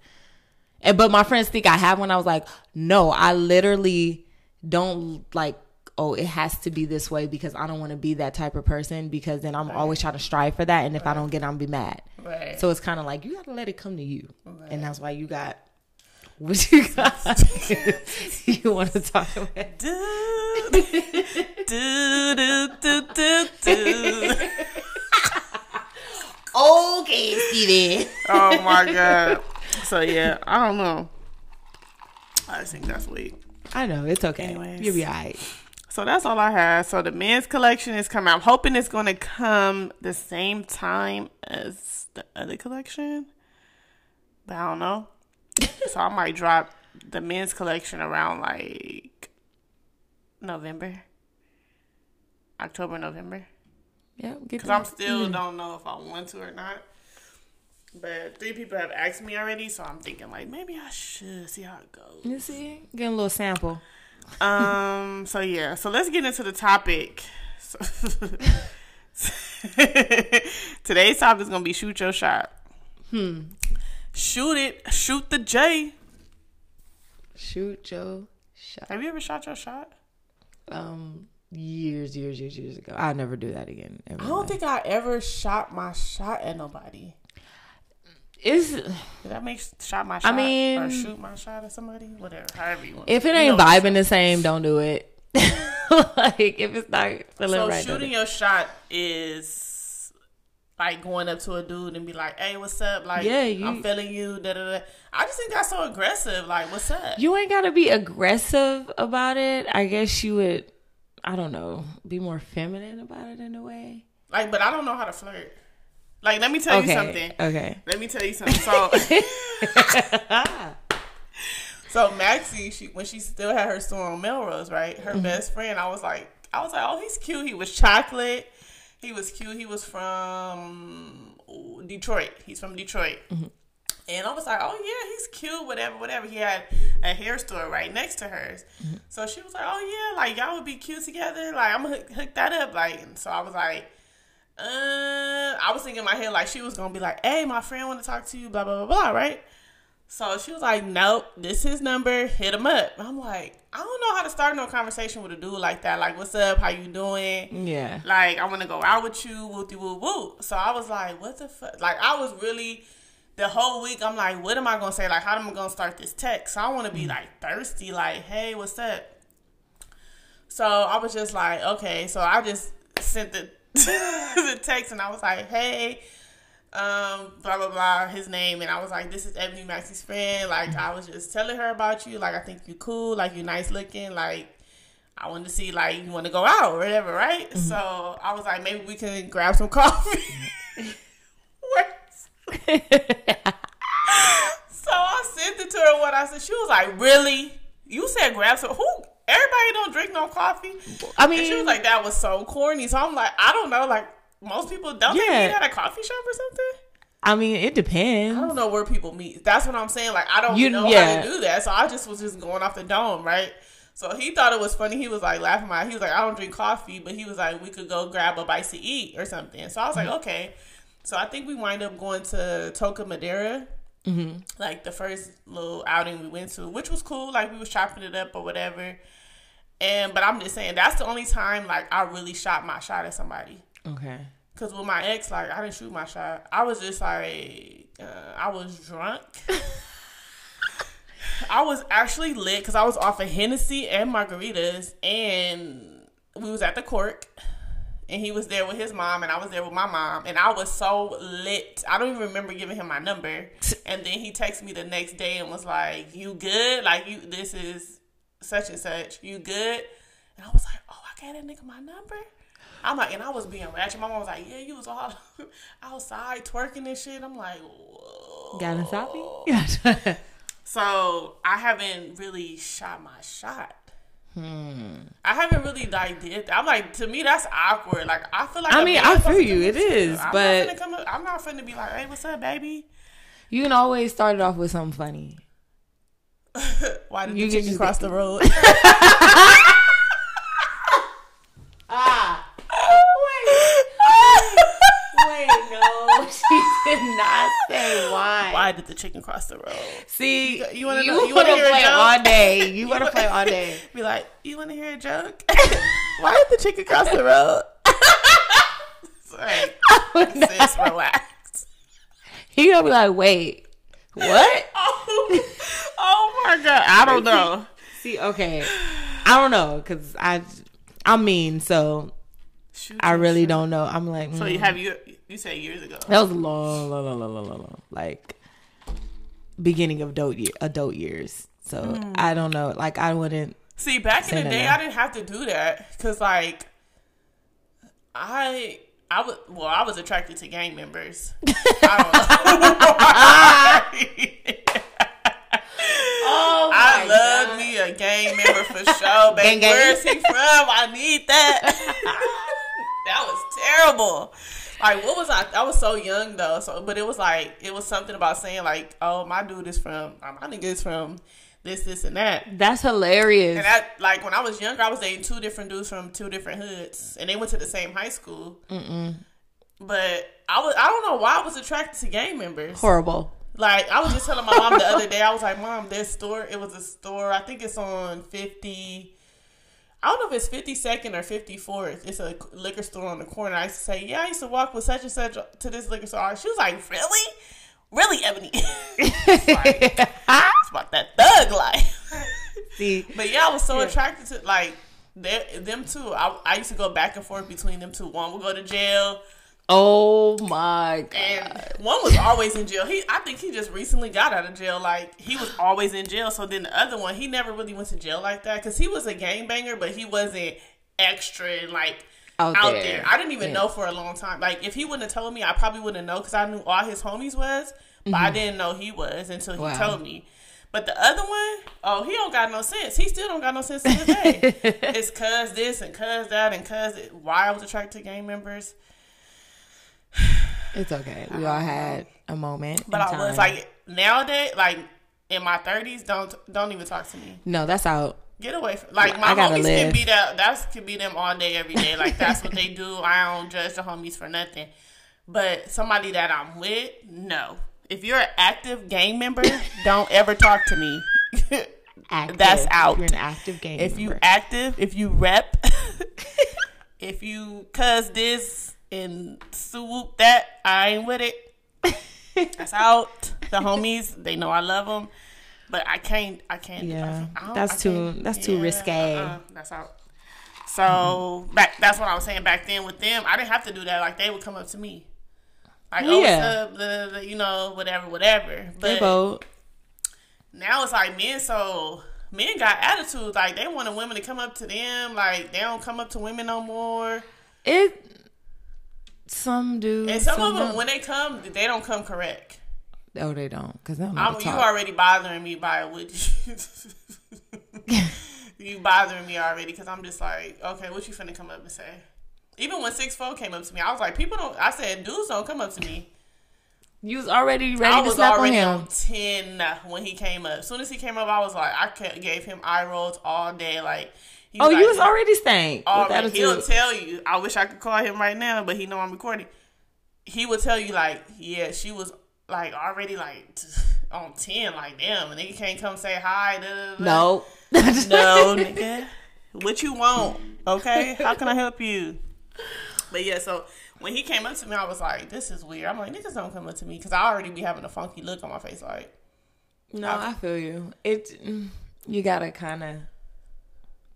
And but my friends think I have one. I was like, no, I literally don't like. Oh, it has to be this way because I don't want to be that type of person because then I'm always trying to strive for that, and if I don't get, it, I'm gonna be mad. Right. So it's kind of like you gotta let it come to you, and that's why you got what you got. you want to talk about? do, do, do, do, do. Okay, Steven. Oh my god. So yeah, I don't know. I just think that's weak. I know it's okay. Anyways. You'll be alright. So that's all I have. So the men's collection is coming. I'm hoping it's going to come the same time as the other collection, but I don't know. so I might drop the men's collection around like November, October, November. Yeah, Because. I'm still mm. don't know if I want to or not. But three people have asked me already, so I'm thinking like maybe I should see how it goes. You see, get a little sample. Um. So yeah. So let's get into the topic. So Today's topic is gonna be shoot your shot. Hmm. Shoot it. Shoot the J. Shoot your shot. Have you ever shot your shot? Um, years, years, years, years ago. I'll never do that again. I don't my think I ever shot my shot at nobody. Did that make shot my shot? or mean- shoot my shot at somebody? Whatever. However you want. if it You ain't know vibing the same, don't do it. like if it's not feeling So right, shooting your shot is like going up to a dude and be like, "Hey, what's up? Like, Yeah, you- I'm feeling you." Da, da, da. I just think that's so aggressive. Like, what's up? you ain't gotta be aggressive about it. I guess you would. I don't know, be more feminine about it in a way. Like, but I don't know how to flirt. Like, let me tell you something. Okay. Let me tell you something. So, so Maxie, she when she still had her store on Melrose, right? Her mm-hmm. best friend, I was like, I was like, oh, he's cute. He was chocolate. He was cute. He was from Detroit. He's from Detroit. Mm-hmm. And I was like, oh yeah, he's cute, whatever, whatever. He had a hair store right next to hers. Mm-hmm. So she was like, oh yeah, like y'all would be cute together. Like I'm gonna hook, hook that up. Like, and so I was like, uh, I was thinking in my head like she was gonna be like, hey, my friend want to talk to you, blah blah blah blah, right? So she was like, nope, this his number, hit him up. I'm like, I don't know how to start no conversation with a dude like that. Like, what's up? How you doing? Yeah. Like, I want to go out with you, whoop whoop. So I was like, what the fuck? Like, I was really, the whole week, I'm like, what am I going to say? Like, how am I going to start this text? So I want to be like thirsty, like, hey, what's up? So I was just like, okay. So I just sent the, the text and I was like, hey, um, blah blah blah, his name, and I was like, "This is Ebony Maxie's friend." Like, I was just telling her about you. Like, I think you're cool. Like, you're nice looking. Like, I wanted to see like you want to go out or whatever, right? So I was like, maybe we can grab some coffee. What? so I sent it to her. What I said, she was like, "Really? You said grab some? Who? Everybody don't drink no coffee." I And she was like, "That was so corny." So I'm like, I don't know. Like most people don't they Yeah. meet at a coffee shop or something. I mean, it depends. I don't know where people meet. That's what I'm saying. Like I don't You- know yeah. how to do that. So I just was just going off the dome, right? So he thought it was funny. He was like laughing my. He was like, I don't drink coffee, but he was like, we could go grab a bite to eat or something. So I was like, mm-hmm. okay. So I think we wind up going to Toca Madera, mm-hmm. like the first little outing we went to, which was cool. Like we was chopping it up or whatever. And but I'm just saying that's the only time like I really shot my shot at somebody. Okay. Cause with my ex, like I didn't shoot my shot. I was just like, uh, I was drunk. I was actually lit because I was off of Hennessy and margaritas, and we was at the Cork, and he was there with his mom, and I was there with my mom, and I was so lit. I don't even remember giving him my number, and then he texted me the next day and was like, "You good? Like you? This is such and such. You good?" And I was like, "Oh, I gave that nigga my number." I'm like, and I was being ratchet. My mom was like, "Yeah, you was all outside twerking and shit." I'm like, Whoa. Got a sloppy? So I haven't really shot my shot. Hmm. I haven't really like did. I'm like, to me, that's awkward. Like, I feel like I mean, I feel you. It is, It this is, shit. I'm but- not come I'm not finna be like, "Hey, what's up, baby?" you can always start it off with something funny. Why did You the chicken cross the road? Ah. Wait, no, she did not say why. Why did the chicken cross the road? See, You wanna you you want wanna a play joke? all day. You want to play all day. Be like, you want to hear a joke? Why did the chicken cross the road? Sorry, sis, relax. He gonna be like, wait, what? Oh, oh my god, I don't know. See, okay, I don't know, cause I, I'm mean, so Shoot I really shoot. don't know. I'm like, So mm. you have you you said years ago. that was long, long, long, long, long, long, like beginning of adult year, adult years. So Mm. I don't know. Like I wouldn't. See, back in the day. I didn't have to do that because, like, I I was well, I was attracted to gang members. I don't know. Oh, I love me a gang member for sure, baby. Gang, gang. Where's he from? I need that. that was terrible. Like, what was I? I was so young though. So, but it was like it was something about saying like, oh, my dude is from, my nigga is from this, this, and that. That's hilarious. And that, like, when I was younger, I was dating two different dudes from two different hoods, and they went to the same high school. Mm-mm. But I was, I don't know why I was attracted to gang members. Horrible. Like, I was just telling my mom the other day, I was like, Mom, this store, it was a store, I think it's on 50, I don't know if it's 52nd or 54th. It's a liquor store on the corner. I used to say, Yeah, I used to walk with such and such to this liquor store. She was like, Really? Really, Ebony? it's, like, it's about that thug life. See, But yeah, I was so attracted to like them two. I, I used to go back and forth between them two. One would go to jail, oh my god! and one was always in jail. He, I think he just recently got out of jail. Like he was always in jail. So then the other one, he never really went to jail like that because he was a gangbanger, but he wasn't extra and like Out out, there. there. I didn't even Yeah. know for a long time. Like if he wouldn't have told me, I probably wouldn't know because I knew all his homies was, but I didn't know he was until he Mm-hmm. Wow. told me. But the other one, oh, he don't got no sense. He still don't got no sense to this day. it's cuz this and cuz that and cuz it- why I was attracted to gang members. It's okay. We all had a moment. But I was like nowadays, like in my thirties, don't don't even talk to me. no, that's out. Get away from like my homies live. can be that that's can be them all day every day. Like that's what they do. I don't judge the homies for nothing. But somebody that I'm with, no. If you're an active gang member, don't ever talk to me. Active. That's out. You're an active gang. if you member. active, if you rep, if you cuz this and swoop that, I ain't with it. That's out. The homies, they know I love them, but I can't. I can't. Yeah, I don't- that's I too- that's too risque. uh-uh, that's out. So back, that's what I was saying back then with them. I didn't have to do that. Like they would come up to me, like, "Oh, what's up?" blah, blah, blah, you know, whatever, whatever. they But now it's like men so men got attitudes like they wanted women to come up to them like they don't come up to women no more It. Some do. and some, of them don't. when they come they don't come correct Oh, they don't. They don't I'm, you already bothering me by what you, you bothering me already because i'm just like okay what you finna come up and say even when six four came up to me i was like people don't i said dudes don't come up to me You was already ready I to snap on him. on ten when he came up. As soon as he came up, I was like, I gave him eye rolls all day. Like, he Oh, like, you was already stank. Already, he'll tell you. I wish I could call him right now, but he know I'm recording. He would tell you like, yeah, she was like already like t- on ten, like damn, and then you can't come say hi. Da, da, da. no. no, nigga. What you want? Okay, how can I help you? But yeah, so when he came up to me, I was like, this is weird. I'm like, niggas don't come up to me because I already be having a funky look on my face, like. No, I feel you. It. mm, You gotta kind of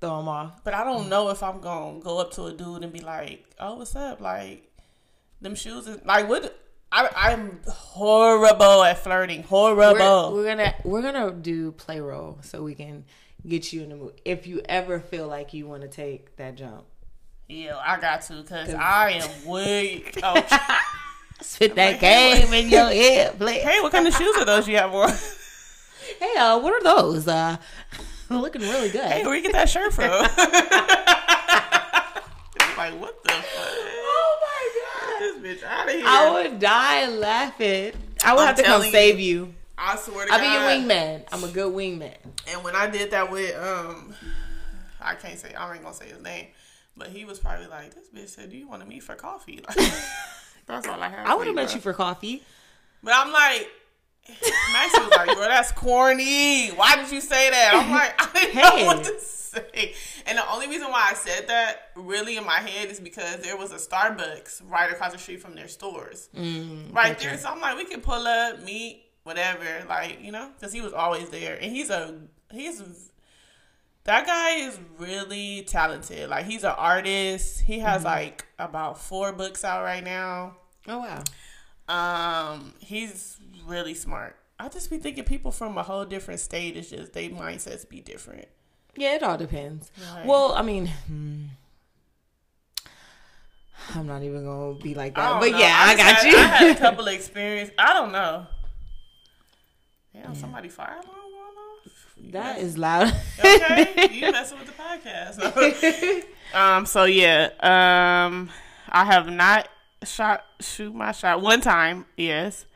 throw them off. But I don't know if I'm gonna go up to a dude and be like, "Oh, what's up?" Like, them shoes is like what? I, I'm horrible at flirting. Horrible. We're, we're gonna we're gonna do play role so we can get you in the mood. If you ever feel like you want to take that jump, yeah, I got to because I am weak. Oh, spit that game in your head. Play. hey, what kind of shoes are those you have on? Hey, uh, what are those? Uh, looking really good. Hey, where you get that shirt from? Like what the fuck? oh my god! This bitch out of here. I would die laughing. I would I'm have to come you. save you. I swear to God. I'll God. be your wingman. I'm a good wingman. And when I did that with um, I can't say I ain't gonna say his name, but he was probably like, "This bitch said, do you want to meet for coffee?" Like, that's all I have. I would have met you for coffee. But I'm like, Max was like, "Bro, that's corny. Why did you say that?" I'm like, I didn't Hey. know what to say. And the only reason why I said that really in my head is because there was a Starbucks right across the street from their stores, Mm, right there. So I'm like, we can pull up, meet, whatever, like you know, because he was always there, and he's a he's that guy is really talented. Like he's an artist. He has Mm-hmm. like about four books out right now. Oh wow. Um, he's really smart. I just be thinking people from a whole different state is just they mindsets be different. Yeah, it all depends. Right. Well, I mean, hmm. I'm not even gonna be like that. But know. yeah, I, just got had- you. I had a couple of experience. I don't know. Damn, somebody fire alarm going off. That is loud. okay. You messing with the podcast. um. So yeah. Um. I have not shot shoot my shot one time. Yes.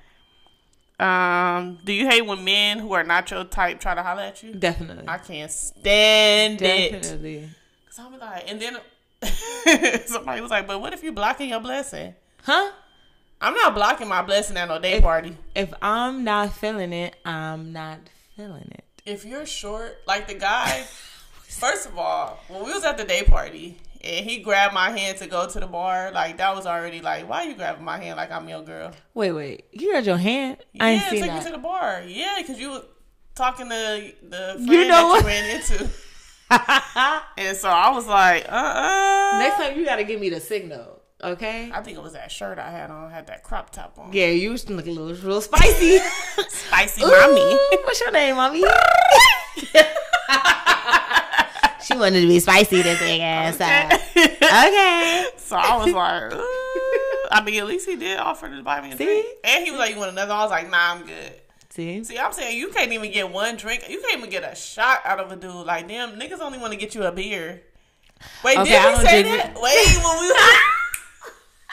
Um. Do you hate when men who are not your type try to holler at you? Definitely. I can't stand it. Definitely. Cause be like, and then somebody was like, "But what if you blocking your blessing?" Huh? I'm not blocking my blessing at no day party. If I'm not feeling it, I'm not feeling it. If you're short, like the guy, first of all, when we was at the day party and he grabbed my hand to go to the bar, like that was already like, why are you grabbing my hand like I'm your girl? Wait, wait. You grabbed your hand? I ain't yeah, seen take that. me to the bar. Yeah, because you were talking to the friend You know that you ran into. and so I was like, uh uh Next time you gotta give me the signal, okay? I think it was that shirt I had on, had that crop top on. Yeah, you used to look a little, real spicy. Spicy Ooh, mommy. What's your name, mommy? She wanted to be spicy this big ass. time. Okay. So I was like, Ooh. I mean, at least he did offer to buy me a See? drink. And he was like, You want another? I was like, Nah, I'm good. See? See, I'm saying you can't even get one drink. You can't even get a shot out of a dude. Like, damn, niggas only want to get you a beer. Wait, Okay, did I we say that? Wait, when we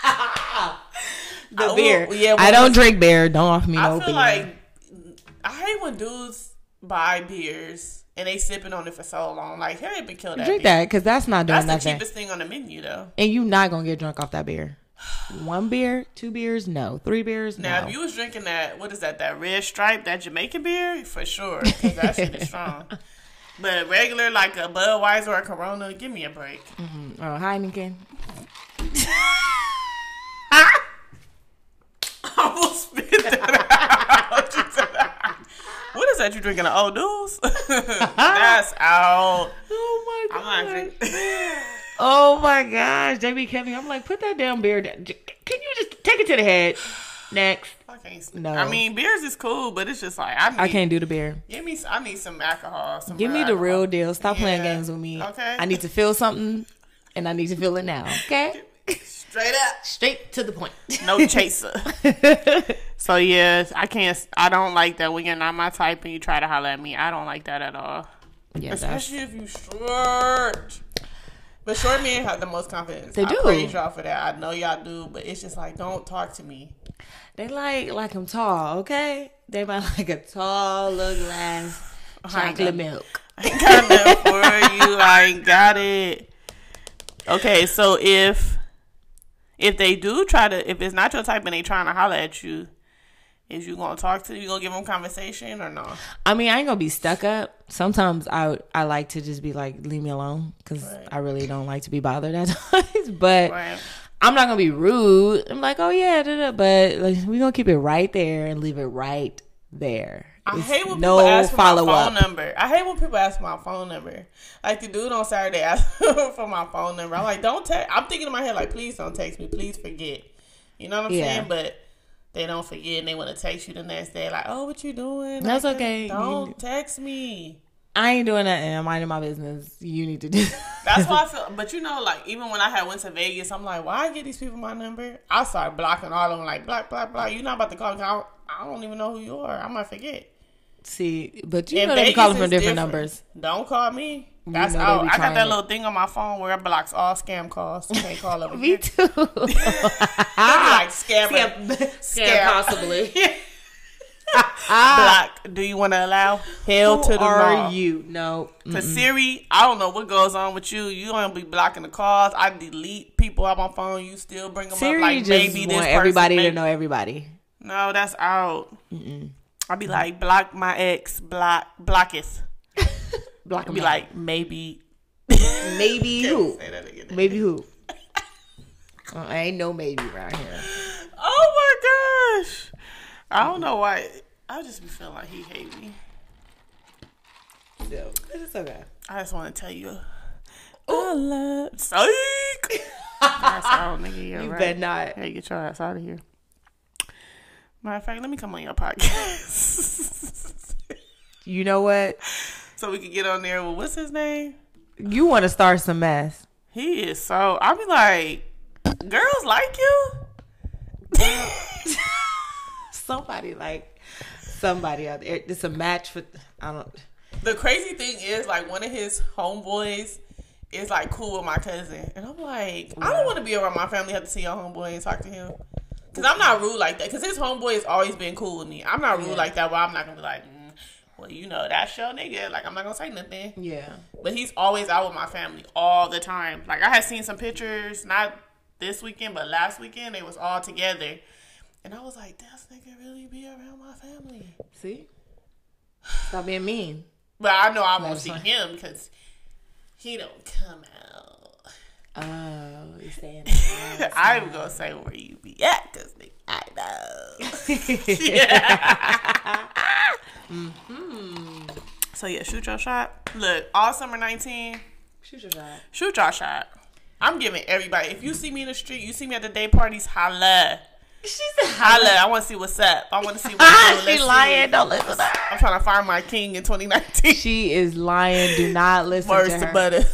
The I- beer. yeah, I don't drink beer. Don't offer me I no feel beer. like I hate when dudes buy beers and they sipping on it for so long. Like, hurry up and kill that. drink beer. that because that's not doing That's the nothing. cheapest thing on the menu, though. And you not gonna get drunk off that beer. One beer, two beers, no. Three beers, Now, no. Now, if you was drinking that, what is that? That red stripe, that Jamaican beer, for sure, because that shit is strong. But regular, like a Budweiser or a Corona, give me a break. Mm-hmm. oh, Heineken. I almost spit that out. what is that you drinking? Old news? That's out. Oh my I'm not drinking. Oh my gosh, JB Kevin. I'm like, put that damn beer down. Can you just take it to the head? Next. I can't. No. I mean, beers is cool, but it's just like I need. I can't do the beer. Give me. I need some alcohol. Some Give me the alcohol. real deal. Stop playing games with me. Okay. I need to feel something, and I need to feel it now. Okay. Straight up. Straight to the point. No chaser. so yeah, I can't. I don't like that when you're not my type and you try to holler at me. I don't like that at all. yeah, that's, Especially if you short. But short men have the most confidence. They I do. praise y'all for that. I know y'all do, but it's just like don't talk to me. they like like I'm tall. Okay. They might like a tall little glass chocolate milk. I ain't got nothing for you. I ain't got it. Okay, so if if they do try to, if it's not your type and they trying to holler at you, is you gonna talk to you gonna give them conversation or no? I mean, I ain't gonna be stuck up. Sometimes I I like to just be like, leave me alone, because Right. I really don't like to be bothered at times. But Right. I'm not gonna be rude. I'm like, oh yeah, da, da, but like, we gonna keep it right there and leave it right there. I It's hate when no people ask for my phone up. number. I hate when people ask for my phone number. Like the dude on Saturday asked for my phone number. I'm like, don't text. I'm thinking in my head like, please don't text me. Please forget. You know what I'm Yeah. saying? But they don't forget and they want to text you the next day. Like, oh, what you doing? That's Like, okay. Don't You- text me. I ain't doing nothing. I'm minding my business. You need to do. That's why I feel. But you know, like even when I had went to Vegas, I'm like, why I get these people my number? I start blocking all of them. Like, block, block, block. You're not about to call. I don't, I don't even know who you are. I might forget. See, but you know they Vegas calling from is different, numbers. Don't call me. That's out. I got that it. little thing on my phone where it blocks all scam calls. You can't call over Me too. like scammer. Scam scam, possibly. Block. Do you want to allow hell Who to the are you? No. Cause Siri, I don't know what goes on with you. You don't be blocking the calls. I delete people out my phone. You still bring them Siri up like just maybe this want person, everybody to maybe- know everybody. No, that's out. I'll be like, block my ex, block. Block I'll them be like, maybe. maybe who? Say that again. Maybe who? Uh, I ain't no maybe around here. Oh my gosh. I don't know why. I just be feeling like he hate me. So, it's okay. I just want to tell you. I love. Psych! That's out, nigga. You're You right. bet not. Hey, get your ass out of here. Matter of fact, let me come on your podcast. You know what? so we can get on there with what's his name? You want to start some mess. He is so. I'll be like, girls like you? Somebody like somebody out there. It's a match for. I don't. The crazy thing is, like, one of his homeboys is like cool with my cousin, and I'm like, I don't want to be around my family. Have to see your homeboy and talk to him, because I'm not rude like that. Because his homeboy has always been cool with me. I'm not rude Yeah. like that. Where I'm not gonna be like, mm, well, you know, that's your nigga. Like, I'm not gonna say nothing. Yeah. But he's always out with my family all the time. Like, I had seen some pictures, not this weekend, but last weekend. They was all together, and I was like, this nigga really be around my family. See. Stop being mean. But I know I won't see him because he don't come out. Oh, you saying? I'm gonna say where you be at because I know. yeah. mm-hmm. So yeah, shoot your shot. Look, all summer 19, Shoot your shot. shoot your shot. I'm giving everybody. If you see me in the street, you see me at the day parties, holla. She said, Holla, I want to see what's up. I want to see what's she lying. Don't listen to her. I'm trying to find my king in 2019. She is lying. Do not listen Worst to her. butter.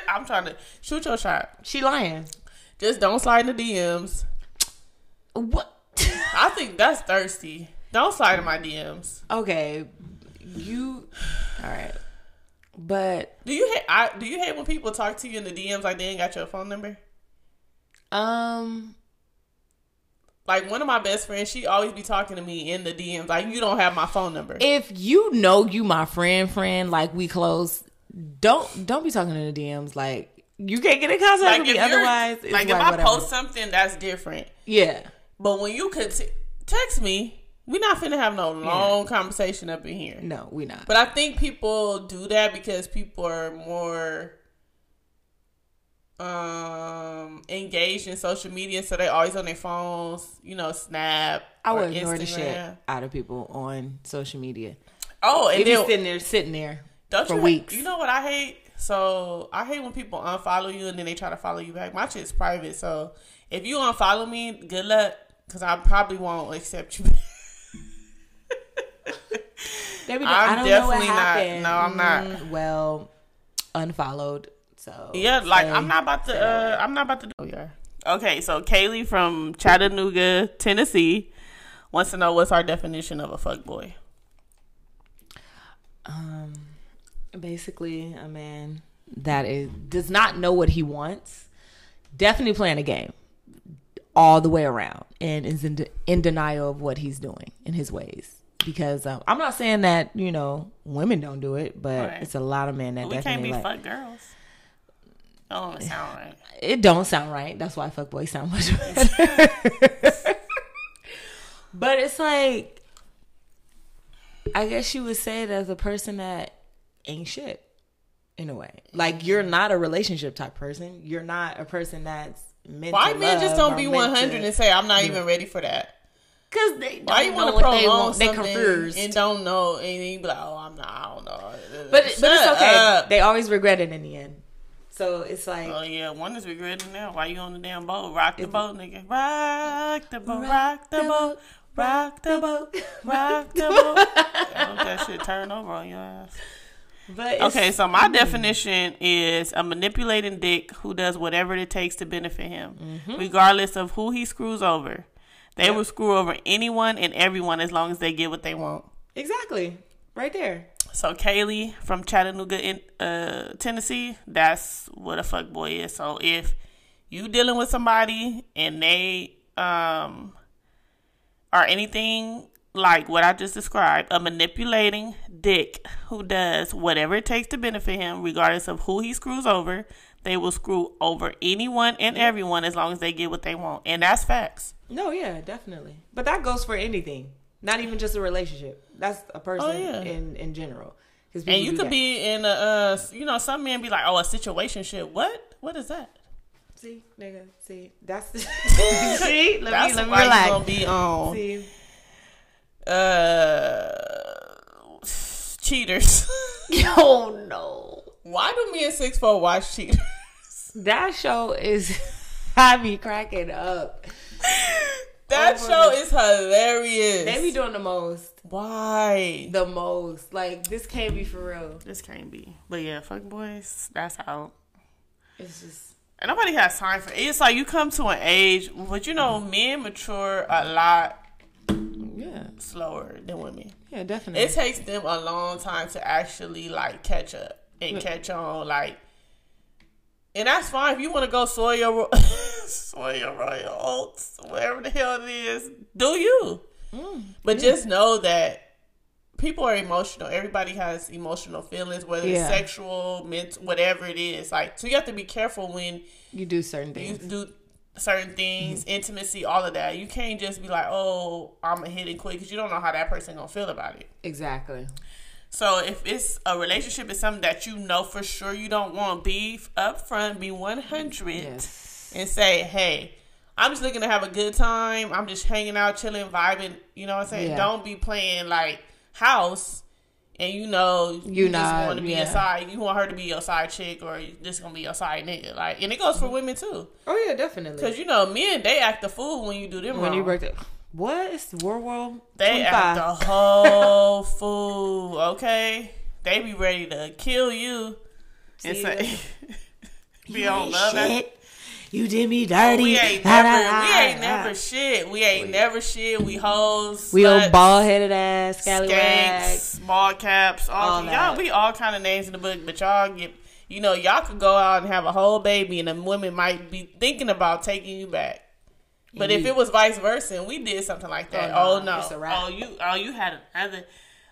I'm trying to shoot your shot. She lying. Just don't slide in the DMs. What? I think that's thirsty. Don't slide in my DMs. okay, you. All right, but Do you hate? I do you hate when people talk to you in the DMs like they ain't got your phone number? um, Like one of my best friends, she always be talking to me in the DMs like you don't have my phone number. if you know you my friend, friend, like we close, don't don't be talking in the DMs like you can't get in contact like with me. Otherwise, it's like like, if I whatever. post something, that's different. yeah, But when you could t- text me, we're not finna have no long conversation up in here. no, we not. But I think people do that because people are more um engaged in social media, so they're always on their phones. You know, Snap. I would ignore the shit out of people on social media. Oh, and If then sitting there, sitting there don't for you weeks. You know what I hate? So I hate when people unfollow you and then they try to follow you back. My shit's private, so if you unfollow me, good luck, because I probably won't accept you. I'm I don't know what definitely not- happened. no, I'm not. Mm, well, unfollowed. So Yeah, like I'm not about to. Uh, I'm not about to. Oh yeah. Okay, so Kaylee from Chattanooga, Tennessee, wants to know what's our definition of a fuck boy. Um, basically, a man that is does not know what he wants, definitely playing a game all the way around, and is in, de- in denial of what he's doing in his ways. Because um, I'm not saying that you know women don't do it, but Right. it's a lot of men that that. We can't be like. fuck girls. That don't sound right. It don't sound right. That's why fuck boys sound much better. but it's like, I guess you would say it as a person that ain't shit in a way. Like you're not a relationship type person. You're not a person that's meant. Why men just don't be 100 to- and say I'm not even ready for that? Cause they don't Why you know want to they prolong. They something confused. and don't know, and you be like, oh, I'm not. I don't know. but but it's okay. up. They always regret it in the end. So it's like Oh yeah, one is regretting now. Why you on the damn boat? Rock the boat, nigga. Rock the boat, rock the boat, rock the boat, rock the boat. I hope that shit turn over on your ass. But Okay, so my definition is a manipulating dick who does whatever it takes to benefit him, Mm-hmm. regardless of who he screws over. They will screw over anyone and everyone as long as they get what they want. exactly right there. So Kaylee from Chattanooga, in uh, Tennessee, that's what a fuck boy is. So if you dealing with somebody and they um are anything like what I just described, a manipulating dick who does whatever it takes to benefit him, regardless of who he screws over, they will screw over anyone and everyone as long as they get what they want. And that's facts. No, yeah, definitely. But that goes for anything, not even just a relationship. That's a person Oh, yeah. in in general. And you could that. be in a, uh, you know, some men be like, oh, a situation shit. What? What is that? see, nigga, see, that's the see. Let That's me let me relax. gonna be on See, uh cheaters. oh no, why do me and six four watch cheaters? that show is I be cracking up. That Over show the- is hilarious. They be doing the most, why? the most. Like this can't be for real. This can't be. But yeah, fuck boys. That's out. It's just And nobody has time for it. It's like you come to an age, but you know, men mature a lot yeah, slower than women. yeah, definitely. It takes them a long time to actually like catch up and catch on. Like, and that's fine if you want to go soy your ro- soy your royal oats, whatever the hell it is. Do you? Mm, but just know that people are emotional. Everybody has emotional feelings, whether Yeah. it's sexual, mental, whatever it is. Like, so you have to be careful when you do certain you things. do certain things, mm-hmm. intimacy, all of that. You can't just be like, "Oh, I'm a hit it quick," because you don't know how that person gonna feel about it. Exactly. So if it's a relationship, it's something that you know for sure you don't want, be upfront, be one hundred, Yes. and say, "Hey, I'm just looking to have a good time. I'm just hanging out, chilling, vibing." You know what I'm saying? Yeah. Don't be playing like house and you know You just not- want to be yeah. a side. You want her to be your side chick, or you just gonna be your side nigga. Like, and it goes for women too, Oh yeah, definitely. because you know men they act the fool when you do them when wrong. you break it, what? It's World War they Twenty act the whole fool. Okay, they be ready to kill you and See, say. be on love. and- You did me dirty. We ain't never, ah, we ain't ah. never shit. We ain't never shit. We hoes. We old sluts, bald headed ass scallywag. skanks, small caps, all, All y'all. that. We all kind of names in the book, but y'all get, you know, y'all could go out and have a whole baby, and the women might be thinking about taking you back. But if it was vice versa, and we did something like that, Oh, oh, no, no, it's a wrap. oh you, oh you had another.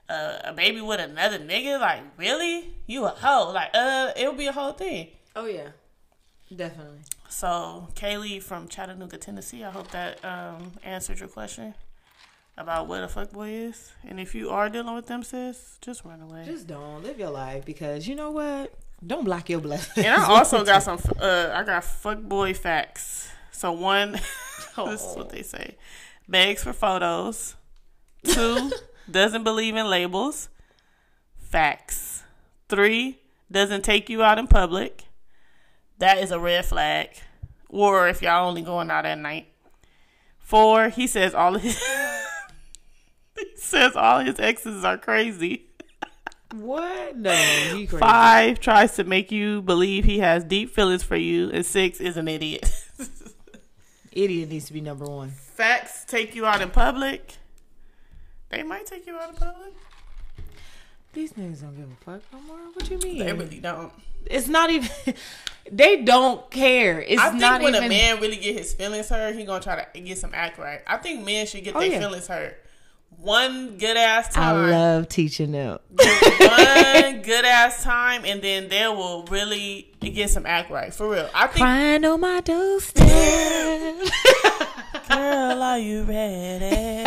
Uh, a baby with another nigga, like really? You a hoe? Like, uh, it would be a whole thing. Oh yeah, definitely. So, Kaylee from Chattanooga, Tennessee, I hope that um, answered your question about what a fuckboy is. And if you are dealing with them, sis, just run away. Just don't live your life because you know what? Don't block your blessings. and I also got some, uh, I got fuckboy facts. So, one, this is what they say begs for photos. Two, doesn't believe in labels. Facts. Three, doesn't take you out in public. That is a red flag. Or if y'all only going out at night. Four, he says all of his he says all his exes are crazy. what? No, you crazy. Five tries to make you believe he has deep feelings for you, and six is an idiot. Idiot needs to be number one. Facts take you out in public. They might take you out in public. These niggas don't give a fuck no more. What you mean? They really don't. it's not even. They don't care. It's not. I think not when even. a man really get his feelings hurt, he gonna try to get some act right. I think men should get Oh, their yeah. feelings hurt. One good ass time. I love teaching them. one good ass time, and then they will really get some act right for real. I think. Crying on my doorstep. Girl, are you ready?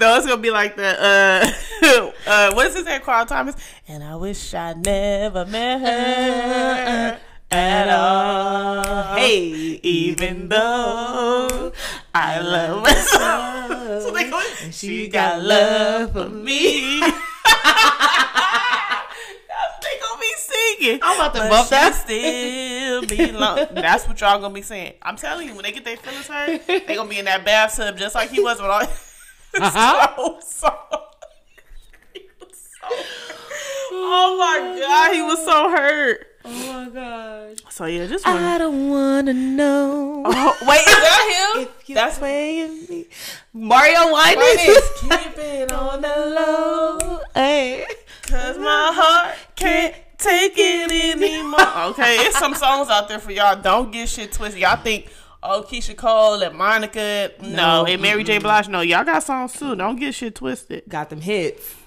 No, it's gonna be like the uh, uh, what's his name? Carl Thomas. And I wish I never met her at all. hey, even though I love her so. so they go, she got love for me. That's what they gonna be singing. I'm about to But bump that. still belong. That's what y'all gonna be saying. I'm telling you, when they get their feelings hurt, they gonna be in that bathtub just like he was with all. Uh-huh. so, so, so. Oh my god, he was so hurt. Oh my gosh. So yeah, just one. I don't wanna know. Oh, wait, is that him? If you That's playing me. Mario Winans. is keep it on the low, Hey. cause my heart can't take it anymore. Okay, it's some songs out there for y'all. Don't get shit twisted. Y'all think, oh, Keyshia Cole and Monica, no, No, and Mary J. Blige, no, y'all got songs too. Don't get shit twisted. Got them hits.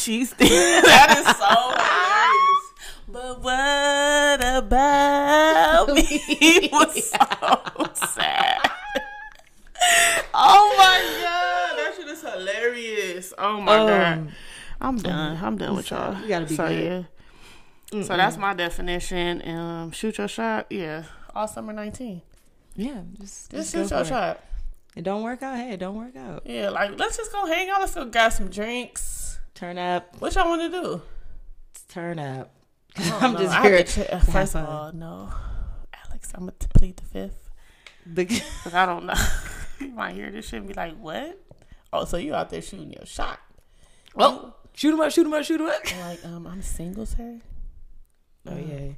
She's that is so hilarious. But what about me? He was so sad. Oh my god, that shit is hilarious. Oh my god. Um, I'm done. I'm done with y'all. You gotta be so, good. yeah. So that's my definition. Um, shoot your shot. Yeah, all summer 19. Yeah, just, Just just shoot your it. shot. It don't work out. Hey, it don't work out. Yeah, like let's just go hang out. Let's go grab some drinks. Turn up. What y'all want to do? Turn up. I I'm just. I here. have to check- to have First of all, no, Alex, I'm gonna plead the fifth because I don't know. you might hear this shit and be like, "What? Oh, so you out there shooting your shot?" oh, shoot him up! Shoot him up! Shoot him up! I'm like, um, I'm single, sir. Oh yeah,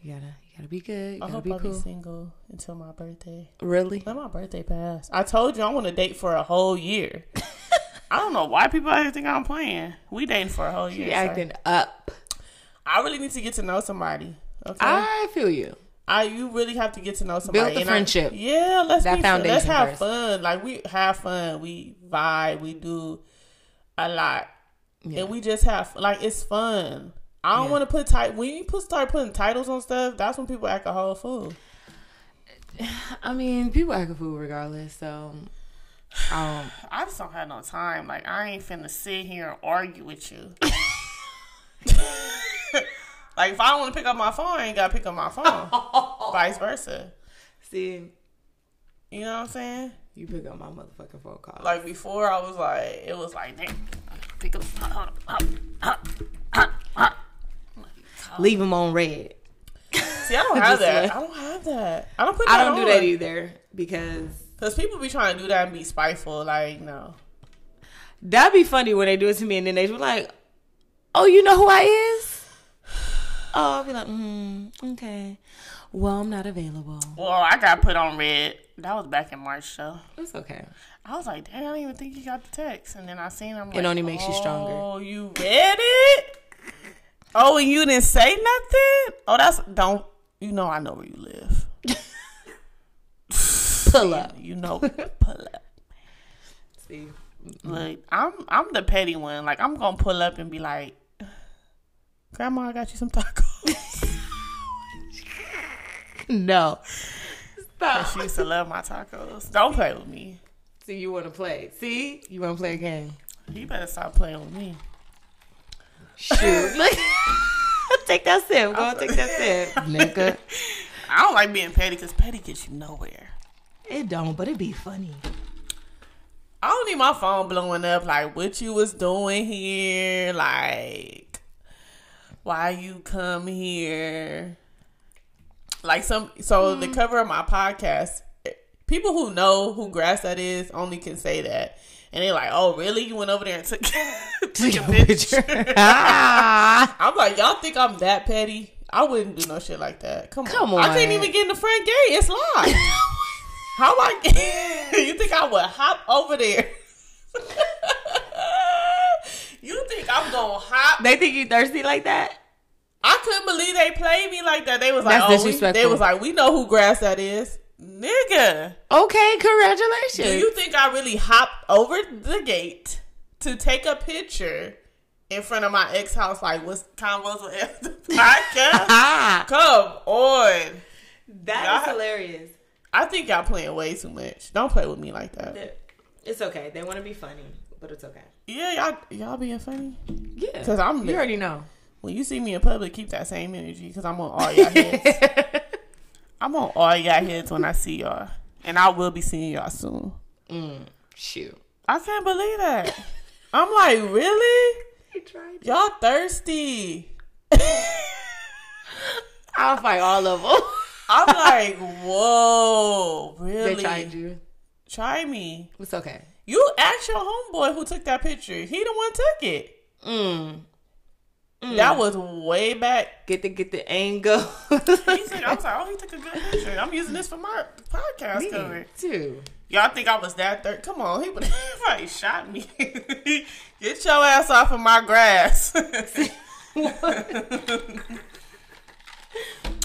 you gotta, gotta be good. You I gotta hope be I'll cool. be single until my birthday. Really? Let my birthday pass. I told you I want to date for a whole year. I don't know why people out here think I'm playing. We dating for a whole year. You sir. acting up. I really need to get to know somebody. Okay. I feel you. I you really have to get to know somebody. Build the And I- friendship. yeah, let's That be fun. Let's have first. fun. Like we have fun. We vibe. We do a lot, Yeah. and we just have like it's fun. I don't Yeah. want to put tit- when you put start putting titles on stuff. That's when people act a whole fool. I mean, people act a fool regardless. So, um, I just don't have no time. Like I ain't finna sit here and argue with you. like if I want to pick up my phone, I ain't gotta pick up my phone. Vice versa. see, You know what I'm saying? you pick up my motherfucking phone call. Like before, I was like, it was like, damn, Pick up. Hold on. Hold on. Leave them on red. See, I don't have that. like- I don't have that. I don't put. I don't do that either because Cause people be trying to do that and be spiteful. Like no. that'd be funny when they do it to me and then they be like, "Oh, you know who I is?" Oh, I'll be like, mm, "Okay, well, I'm not available." Well, I got put on red. That was back in March, though. It's okay. I was like, damn, I didn't even think you got the text. And then I seen him. It only makes you stronger. Oh, you read it? Oh, and you didn't say nothing? Oh, that's don't. You know, I know where you live. Pull up. You know, pull up. See, Look, I'm I'm the petty one. Like I'm gonna pull up and be like, Grandma, I got you some tacos. no. she used to love my tacos. Don't play with me. See, you want to play? See, you want to play a game? You better stop playing with me. Shoot, look. take that sip. Go on, take that sip, nigga. I don't like being petty because petty gets you nowhere. It don't, but it be funny. I don't need my phone blowing up like what you was doing here, like why you come here. Like some so the mm. cover of my podcast, eh, people who know who grass that is only can say that. And they're like, Oh really? You went over there and took, took a picture. I'm like, Y'all think I'm that petty? I wouldn't do no shit like that. Come, Come on. I on. can't even get in the front gate. It's locked. How I you think I would hop over there? you think I'm gonna hop? they think you thirsty like that? I couldn't believe they played me like that. They was like, That's "Oh, we, they was like, we know who grass that is, nigga." Okay, congratulations. Do you think I really hopped over the gate to take a picture in front of my ex house? Like, what's convos with after podcast? ah, Come on. that Y'all- is hilarious. I think y'all playing way too much. Don't play with me like that. It's okay. They want to be funny, but it's okay. Yeah, y'all y'all being funny. Yeah, because I'm- You already know. When you see me in public, keep that same energy because I'm on all y'all heads. I'm on all y'all heads when I see y'all, and I will be seeing y'all soon. Mm, Shoot. I can't believe that. I'm like, really? Y'all thirsty? I'll fight all of them. I'm like, whoa, really? they tried you. Try me. It's okay. You asked your homeboy who took that picture. He the one took it. Mm. That mm. was way back. Get the get the angle. He said, I was like, oh, he took a good picture. I'm using this for my podcast cover. Too. Y'all think I was that third? Come on, he would have shot me. Get your ass off of my grass.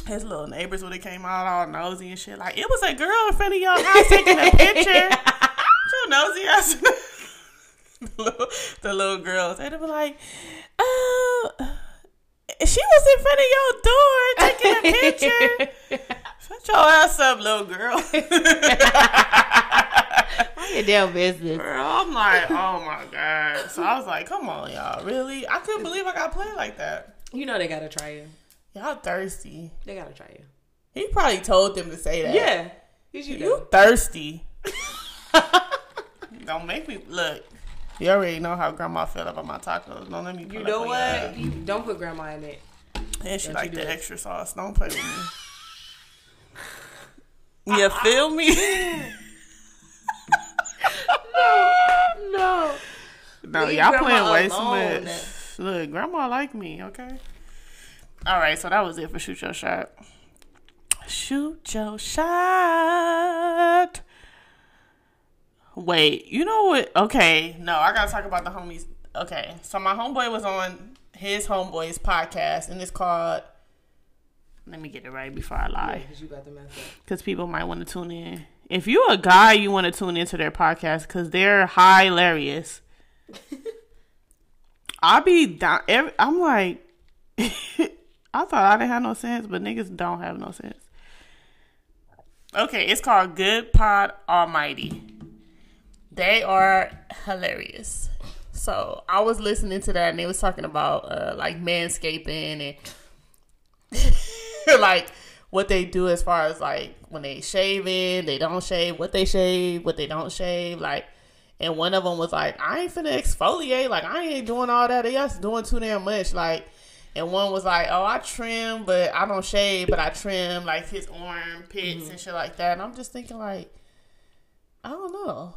His little neighbors would have came out all nosy and shit. Like it was a girl in front of your house taking a picture. Your nosy ass. the, little, the little girls, they'd be like, "Oh, she was in front of your door taking a picture." Shut your ass up, little girl. Mind your damn business. Girl, I'm like, oh my god. So I was like, come on, y'all, really? I couldn't believe I got played like that. You know they gotta try you. Y'all thirsty. They gotta try you. He probably told them to say that. Yeah. You You thirsty. Don't make me look. You already know how grandma felt about my tacos. Don't let me. You know what? You don't put grandma in it. And she Don't like the it. extra sauce. Don't play with me. you feel me? No. No, Leave y'all playing way too much. Look, grandma like me, okay? All right, so that was it for shoot your shot. Shoot your shot. Wait, you know what? Okay, no, I gotta talk about the homies. Okay, so my homeboy was on his homeboy's podcast, and it's called. Let me get it right before I lie Because you got the mess up. because people might want to tune in. If you're a guy, you want to tune into their podcast because they're hilarious. I be down. Every, I'm like, I thought I didn't have no sense, but niggas don't have no sense. Okay, it's called Good Pod Almighty. They are hilarious. So I was listening to that, and they was talking about uh, like manscaping and like what they do as far as like when they shaving, they don't shave, what they shave, what they don't shave, like and one of them was like, "I ain't finna exfoliate. Like I ain't doing all that. That's doing too damn much." Like, and one was like, "Oh, I trim, but I don't shave, but I trim like his armpits and shit like that." And I'm just thinking like, I don't know.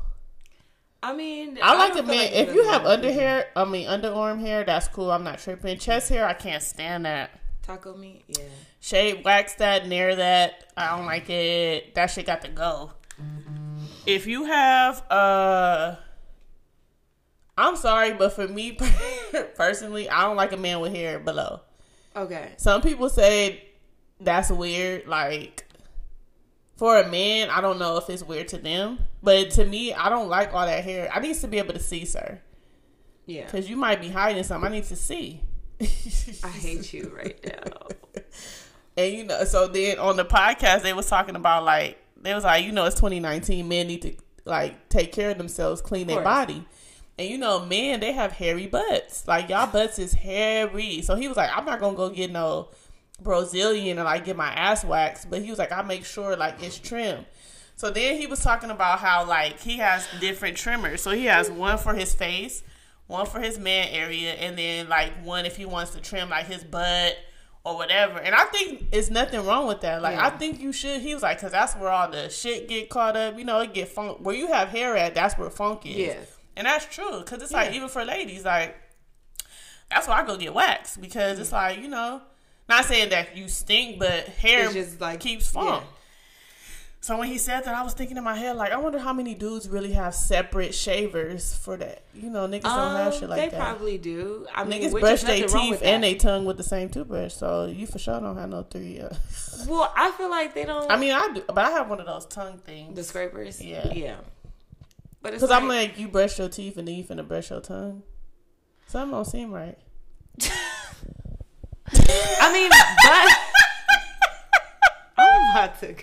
I mean, I like a don't man. like if you have under hair, I mean underarm hair, that's cool. I'm not tripping. Chest hair, I can't stand that. taco meat, yeah. Shade, wax that, near that. I don't like it. That shit got to go. If you have, uh, I'm sorry, but for me personally, I don't like a man with hair below. Okay. Some people say that's weird. Like for a man, I don't know if it's weird to them, but to me, I don't like all that hair. I need to be able to see, sir, Yeah. because you might be hiding something. I need to see. I hate you right now. And you know, so then on the podcast they was talking about like they was like, you know, it's 2019. Men need to like take care of themselves, clean their body. And you know, men they have hairy butts. Like y'all butts is hairy. So he was like, I'm not gonna go get no Brazilian and like get my ass waxed. But he was like, I make sure like it's trim. So then he was talking about how like he has different trimmers. So he has one for his face, one for his man area, and then like one if he wants to trim like his butt or whatever. And I think it's nothing wrong with that. Like I think you should. He was like, because that's where all the shit get caught up. You know, it get funk. Where you have hair at, that's where funk is. Yeah. and that's true. Because it's like even for ladies, like that's why I go get waxed because it's like you know, not saying that you stink, but hair It's just like- keeps funk. yeah. So when he said that, I was thinking in my head, like, I wonder how many dudes really have separate shavers for that. You know, niggas don't have Um, shit like they that. They probably do. I mean, Niggas brush their teeth and their tongue with the same toothbrush, so you for sure don't have no three. Uh, Well, I feel like they don't. I mean, I do, but I have one of those tongue things. the scrapers. Yeah. yeah. But it's Because like, I'm like, you brush your teeth and then you finna brush your tongue. Something don't seem right. I mean, but I'm about to.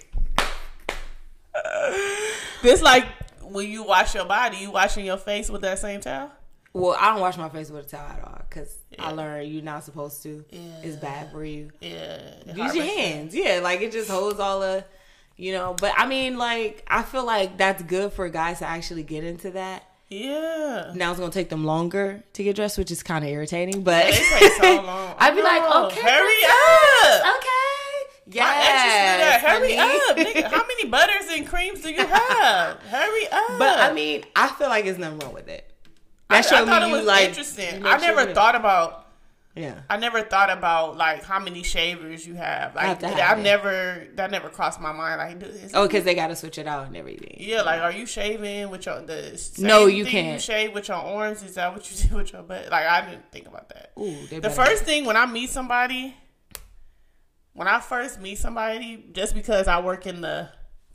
It's like when you wash your body, you washing your face with that same towel. Well, I don't wash my face with a towel at all because I learned you're not supposed to. Yeah. It's bad for you. Yeah, Use your hands. Yeah, like it just holds all the, you know. But I mean, like I feel like that's good for guys to actually get into that. Yeah. Now it's gonna take them longer to get dressed, which is kind of irritating. But They take so long. I'd be like, okay, hurry princess, up. Okay. My exes do that. Yes. Hurry up, nigga. How many butters and creams do you have? Hurry up. But I mean, I feel like there's nothing wrong with it. I, That showed I thought me it you was like. interesting. I never sure- thought about. Yeah. I never thought about like how many shavers you have. Like have have it. never that never crossed my mind. Like, do this. Oh, because they got to switch it out and everything. Yeah, like are you shaving with your the same No, you can't. you shave with your arms. Is that what you do with your butt? Like I didn't think about that. Ooh, The first thing when I meet somebody, when I first meet somebody, just because I work in the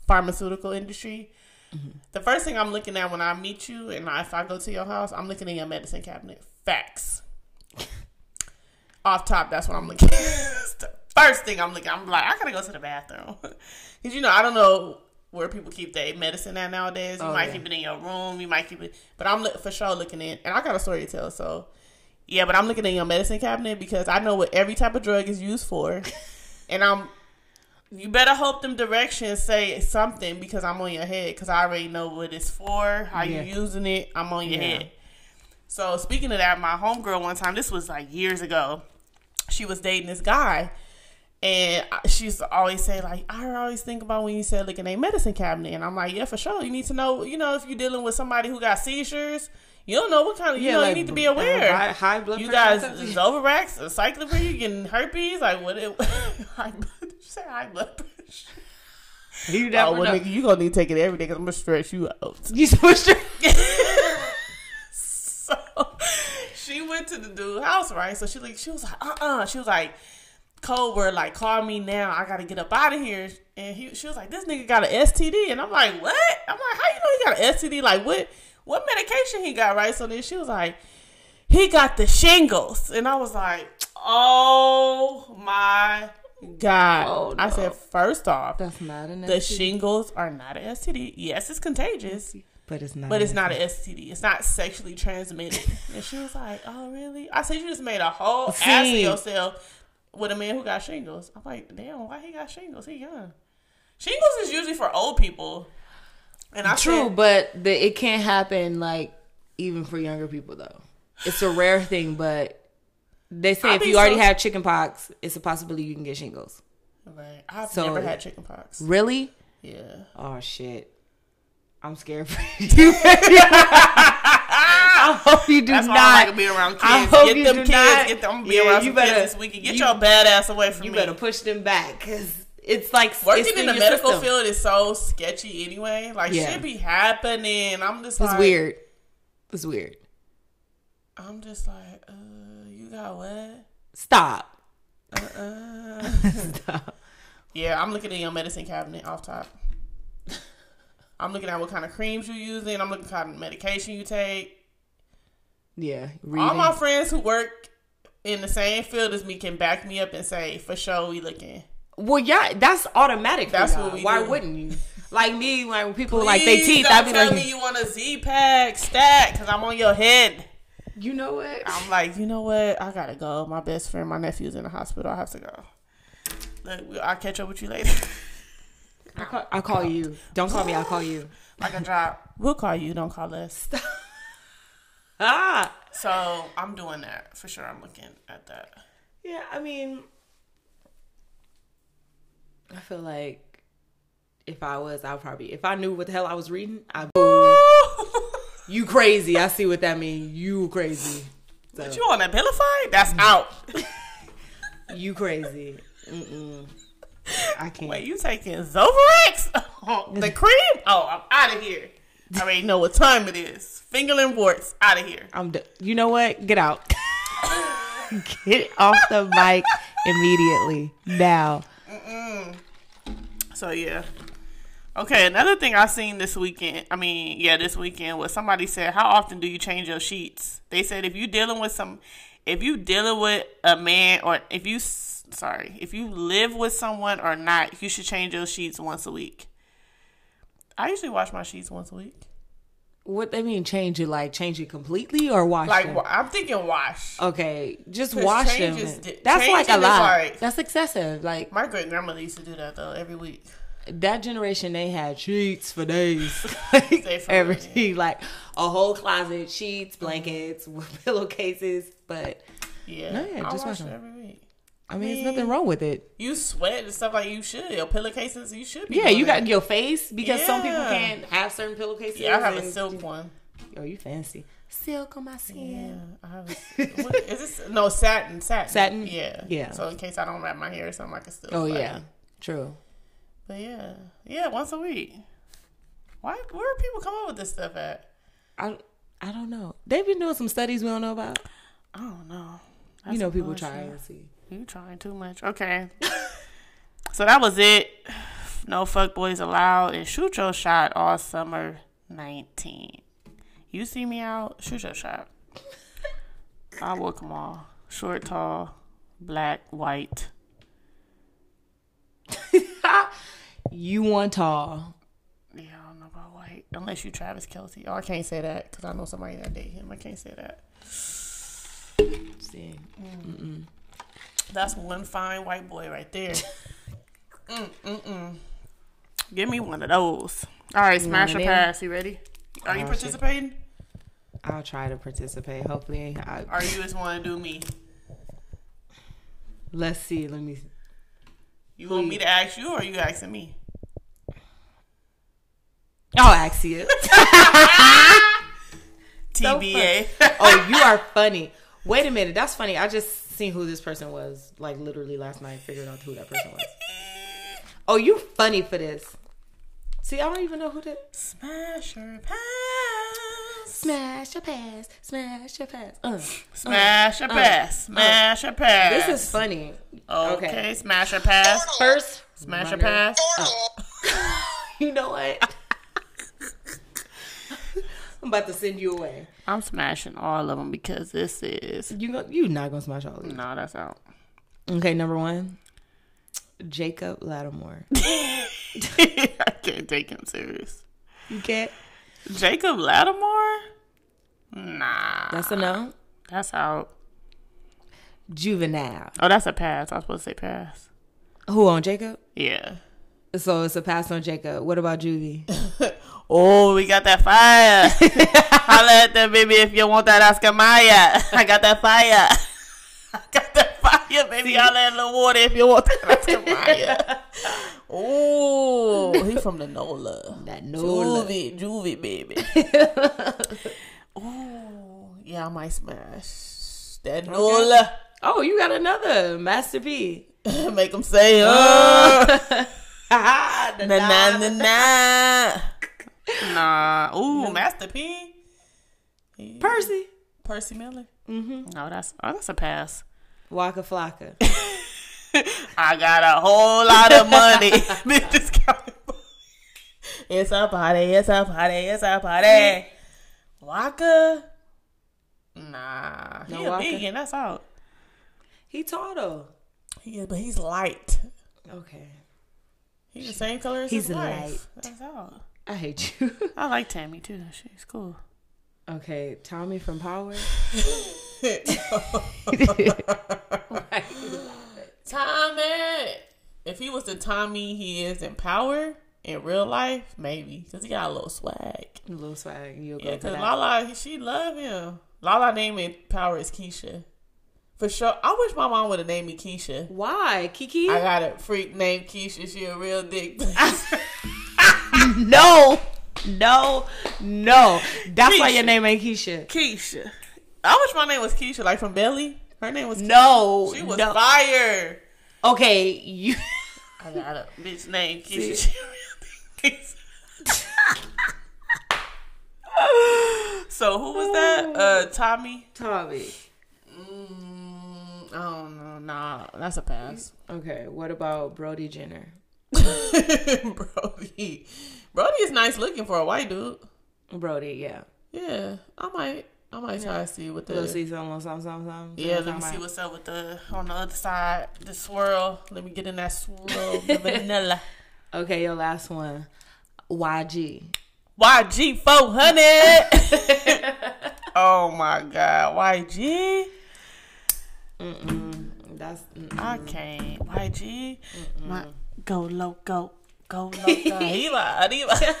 pharmaceutical industry, Mm-hmm. the first thing I'm looking at when I meet you, and if I go to your house, I'm looking in your medicine cabinet. Facts. Off top, that's what I'm looking. at. the first thing I'm looking, I'm like, I gotta go to the bathroom because you know I don't know where people keep their medicine at nowadays. You Oh, might yeah. keep it in your room, you might keep it, but I'm look- for sure looking in, and I got a story to tell. So yeah, but I'm looking in your medicine cabinet because I know what every type of drug is used for, and I'm. You better hope them directions say something because I'm on your head because I already know what it's for, how Yeah. you using it. I'm on your Yeah. head. So speaking of that, my homegirl one time, this was like years ago, she was dating this guy, and she used to always say like, I always think about when you said look in a medicine cabinet, and I'm like, yeah, for sure. You need to know, you know, if you're dealing with somebody who got seizures, you don't know what kind of, you know, like, you need to be uh, aware. high, high blood You pressure. guys. Zovirax, acyclovir, you getting herpes? Like what? It, high blood, did you say high blood pressure? you Oh, well, know. nigga, you gonna need to take it every day because I'm gonna stress you out. You switched her. She went to the dude's house, right? So she like she was like, uh uh She was like, code word like call me now. I gotta get up out of here. And he she was like, This nigga got an STD. And I'm like, What? I'm like, how you know he got an STD? Like what what medication he got, right? So then she was like, He got the shingles. And I was like, Oh my God. Oh, I said, first off, That's not an the STD. shingles are not an STD. Yes, it's contagious. But it's not. But it's not an STD. It's not sexually transmitted. and she was like, "Oh, really?" I said, "You just made a whole ass of yourself with a man who got shingles." I'm like, "Damn, why he got shingles? He young." Shingles is usually for old people. And I True, said, but the, it can't happen like even for younger people though. It's a rare thing, but they say I if you already have chicken pox, it's a possibility you can get shingles. right, I've So- never had chicken pox. Really? Yeah. Oh shit. I'm scared for you. I hope you do That's not. I like to be around kids. I hope get you them do kids. not. Get them. Be Yeah, around you some better- kids this weekend. Get you- your bad ass away from You me. better push them back because it's like Working it's in the medical system. field is so sketchy anyway. Like Yeah. shit be happening. I'm just It's like weird. It's weird. I'm just like, uh, you got what? Stop. Uh, Stop. yeah, I'm looking in your medicine cabinet off top. I'm looking at what kind of creams you're using. I'm looking at what kind of medication you take. Yeah. All my friends who work in the same field as me can back me up and say, for sure, we looking. Well, yeah, that's automatic. That's what we Why do. wouldn't you? Like me, when people like they Please teeth, I'd be like, me you want a Z pack stack because I'm on your head. you know what? I'm like, you know what? I gotta go. My best friend, my nephew's in the hospital. I have to go. Look, I'll catch up with you later. I'll call, I'll call you. Don't call me. I'll call you. like a drop. We'll call you. Don't call us. Ah. So I'm doing that for sure. I'm looking at that. Yeah, I mean, I feel like if I was, I'd probably, if I knew what the hell I was reading, I'd you crazy. I see what that means. You crazy. So, But you on that Abilify? That's out. you crazy. Mm-mm. I can't. Wait, you taking Zovirax? the cream? Oh, I'm out of here. I already know what time it is. Fingerling warts, out of here. I'm. D- you know what? Get out. Get off the mic immediately now. So yeah. Okay, another thing I seen this weekend. I mean, yeah, this weekend was somebody said, "How often do you change your sheets?" They said if you dealing with some, if you dealing with a man, or if you, sorry, if you live with someone or not, you should change your sheets once a week. I usually wash my sheets once a week. What they mean? Change it? Like change it completely or wash Like them? I'm thinking wash. Okay, just wash them. is That's like a lot. like- That's excessive. Like My great grandmother used to do that though every week. that generation, they had sheets for days. Everything like a whole closet, sheets, blankets, pillowcases. But Yeah, No, yeah, I just wash wash it 'em. every week. I mean, there's nothing wrong with it. You sweat and stuff like you should. Your pillowcases, you should be. Yeah, you got your face because some people can't have certain pillowcases. Yeah, I have a silk one. Oh, you fancy. Silk on my Yeah, skin. I have. A, what, is this no satin? Satin. Satin? Yeah. Yeah. So in case I don't wrap my hair or something, I can still. Oh yeah, true. But yeah, yeah, once a week. Why? Where people come up with this stuff at? I I don't know. They've been doing some studies we don't know about. I don't know. you know, people try and see. You trying too much. Okay. so that was it. No fuck boys allowed and shoot your shot all summer 19. You see me out, shoot your shot. I work them all. Short, tall, black, white. You want tall. Yeah, I don't know about white. Unless you Travis Kelce. Oh, I can't say that because I know somebody that date him. I can't say that. See. Mm. That's one fine white boy right there. mm, mm, mm. Give me one of those. All right, smash or one of them? pass. You ready? Are you Oh, shit. participating? I'll try to participate. Hopefully, I, Or you just want to do me? let's see. Let me. You want me to ask you or you asking me? I'll ask you. TBA. oh, you are funny. Wait a minute. That's funny. I just seen who this person was. Like literally last night. Figured out who that person was. Oh, you funny for this. See, I don't even know who that. Smash or pass. Smash your pass. Smash your pass. Uh. uh smash or uh, pass. Uh. Smash or pass. This is funny. okay. okay. Smash your pass. First, Smash your pass. You know what? I'm about to send you away. I'm smashing all of them because this is. You go, you not gonna smash all of them. No, that's out. Okay, number one, Jacob Lattimore. I can't take him serious. You can't. Jacob Lattimore? Nah. That's a no. That's out. Juvenile. Oh, that's a pass. I was supposed to say pass. Who on Jacob? Yeah. So it's a pass on Jacob. What about Juvie? Oh, we got that fire. Holla at that baby if you want that Oscar Mayer. I got that fire. I got that fire, baby. Holla at the water if you want that Oscar Maya. Oh, he from the NOLA. That Nola. Juvie, Juvie, baby. oh, yeah, I might smash that NOLA. Oh, you got another Master P. Make him say, uh. Ah, Na na na na. Nah. Ooh, Master P. Percy. Percy Miller. Mm-hmm. No, that's oh, that's a pass. Waka Flocka. I got a whole lot of money. Bitches counting. It's a party. It's a party. It's a party. Waka. Nah, he No a Waka? vegan. That's out. he tall though. He is, but he's light. Okay. He's the same color as He's his wife. light. That's out. I hate you. I like Tammy too. She's cool. okay, Tommy from Power. Tommy. If he was the Tommy he is in power in real life, maybe because he got a little swag. A little swag. You'll go Yeah, for because. Lala, she love him. Lala name in power is Keisha. For sure. I wish my mom would have named me Keisha. Why, Kiki? I got a freak named Keisha. She a real dick. no, no, no. That's why your name ain't Keisha. Keisha. I wish my name was Keisha, like from Belly. Her name was No, She was no. fire. Okay, you. I got a bitch named Keisha. See? She a real dick. so who was that? Uh, Tommy. Tommy. Oh, Don't know. Nah, that's a pass. Okay, what about Brody Jenner? Brody. Brody is nice looking for a white dude. Brody, yeah. Yeah, I might. I might try to see what the. Let's see something, something, something. Yeah, let me see what's up with the on the other side. The swirl. Let me get in that swirl. The vanilla. Okay, your last one. YG. YG four hundred. oh my god, YG. Mm-mm. That's mm-mm. I can't. YG. My, go loco. Go loco. he like, he like.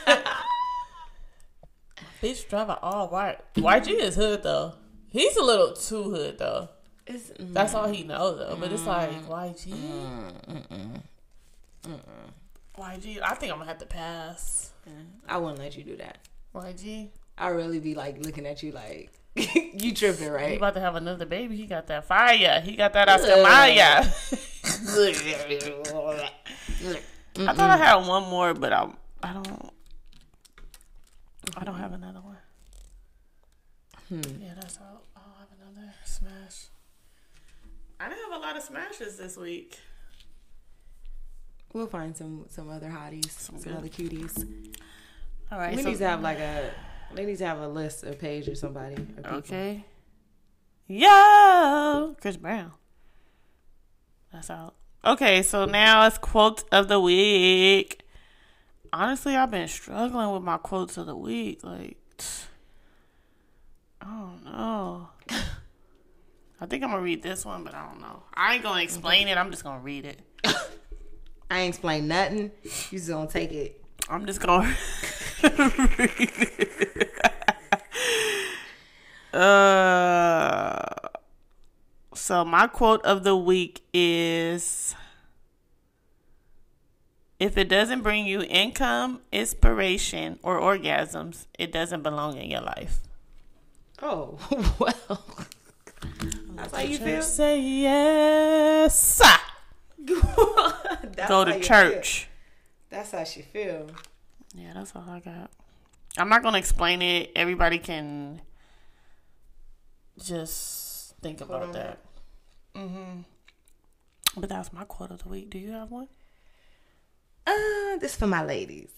Bitch driver all white. YG is hood though. He's a little too hood though. It's, mm, That's all he knows though. But it's like YG. YG. I think I'm gonna have to pass. I wouldn't let you do that. YG. I really be like looking at you like you tripping, right? He right? about to have another baby. He got that fire. He got that Oscar Mayer. I thought I had one more, but I I don't I don't have another one. Hmm. Yeah, that's all. I don't have another smash. I didn't have a lot of smashes this week. We'll find some some other hotties, some, good. other cuties. All right, We so- need to have like a we need to have a list, a page or somebody. Of people. Okay. Yo, Chris Brown. That's out. Okay, so now it's quote of the week. Honestly, I've been struggling with my quotes of the week. Like, I don't know. I think I'm gonna read this one, but I don't know. I ain't gonna explain it. I'm just gonna read it. I ain't explain nothing. You just gonna take it. I'm just gonna read it. Uh, so my quote of the week is if it doesn't bring you income, inspiration, or orgasms, it doesn't belong in your life. Oh well. That's how you feel. Say yes. Go to church. feel. That's how she feel. Yeah, that's all I got. I'm not gonna explain it. Everybody can just think about that. Mm-hmm. But that's my quote of the week. Do you have one? Uh, this for my ladies.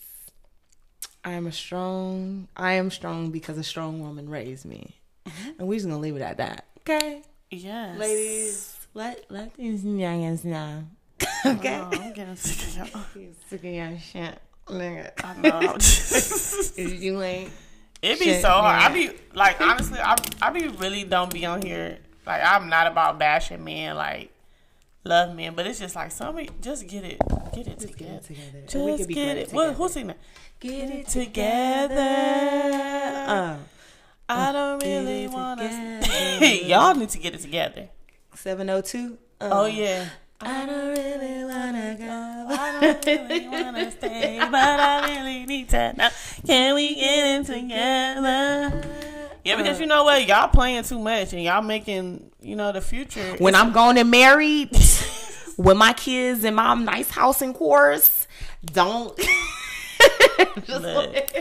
I am a strong. I am strong because a strong woman raised me, and we're just gonna leave it at that. Okay, Yes, ladies. Let let these youngins know. okay. Oh, I'm getting sick of y'all. Sick of your shit, nigga. I know. If you ain't. it be Shit, so hard. I be like honestly, I I be really don't be on here. Like I'm not about bashing men. Like love men, but it's just like somebody just get it, get it Get together. it together. Just we could be get great it. What, together. who's singing that? Get it together. Uh, I don't really want to. Y'all need to get it together. 702. Uh, Oh yeah. I don't really wanna go. I don't really wanna stay, but I really need to know. Can we get it together? Yeah, because you know what, y'all playing too much, and y'all making you know the future. when I'm going and married with my kids in my nice house in Chorus, don't. Just Look.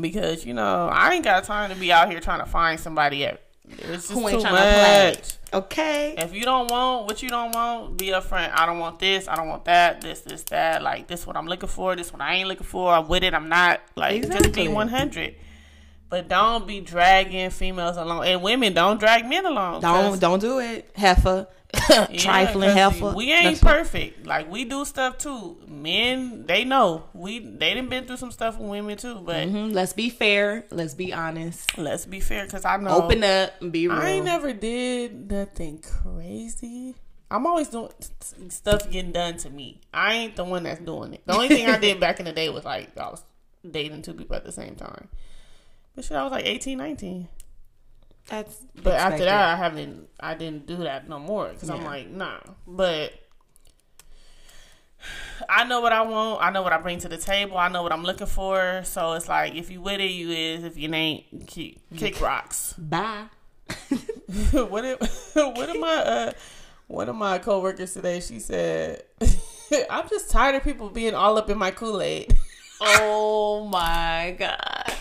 because you know I ain't got time to be out here trying to find somebody. At, it's just Who ain't too trying to play. much. okay. If you don't want what you don't want, be upfront. I don't want this. I don't want that. This, this, that. Like this, what I'm looking for. This, what I ain't looking for. I'm with it. I'm not. Like just be 100. But don't be dragging females along, and women don't drag men along. Don't don't do it, heifer. yeah, Trifling 'cause heifer. We ain't perfect. Like we do stuff too. Men, they know we. They done been through some stuff with women too. But Mhm, Let's be fair. Let's be honest. let's be fair, because I know Open up and be real. I ain't never did nothing crazy. I'm always doing stuff getting done to me. I ain't the one that's doing it. The only thing I did back in the day was like I was dating two people at the same time. But shit, I was like 18, 19. That's But after that, I haven't. I didn't do that no more because I'm like, nah. But I know what I want. I know what I bring to the table. I know what I'm looking for. So it's like, if you with it, you is. If you ain't, kick, kick rocks. Bye. what if what of my uh one of my coworkers today she said I'm just tired of people being all up in my Kool-Aid. Oh my god.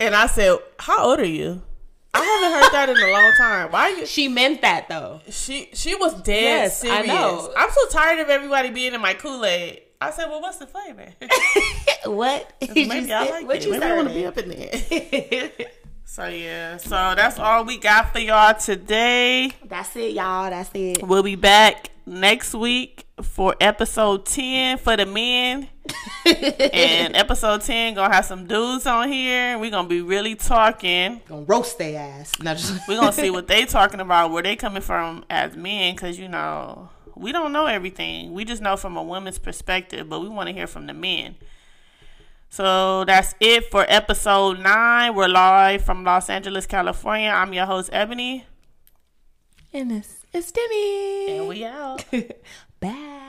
And I said, How old are you? I haven't heard that in a long time. Why you She meant that though. she she was dead Yes, I know. I'm so tired of everybody being in my Kool-Aid. I said, Well what's the flavor? what? Maybe I like what it. you Maybe I want to be up in there. So yeah, so that's all we got for y'all today. That's it, y'all. That's it. We'll be back next week for episode 10 for the men. And episode 10 gonna have some dudes on here. We're gonna be really talking. Gonna roast their ass. No, just We're gonna see what they talking about, where they coming from as men, because you know, we don't know everything. We just know from a woman's perspective, but we want to hear from the men. So that's it for episode nine. We're live from Los Angeles, California. I'm your host, Ebony. And it's, it's Demi. And we out. Bye.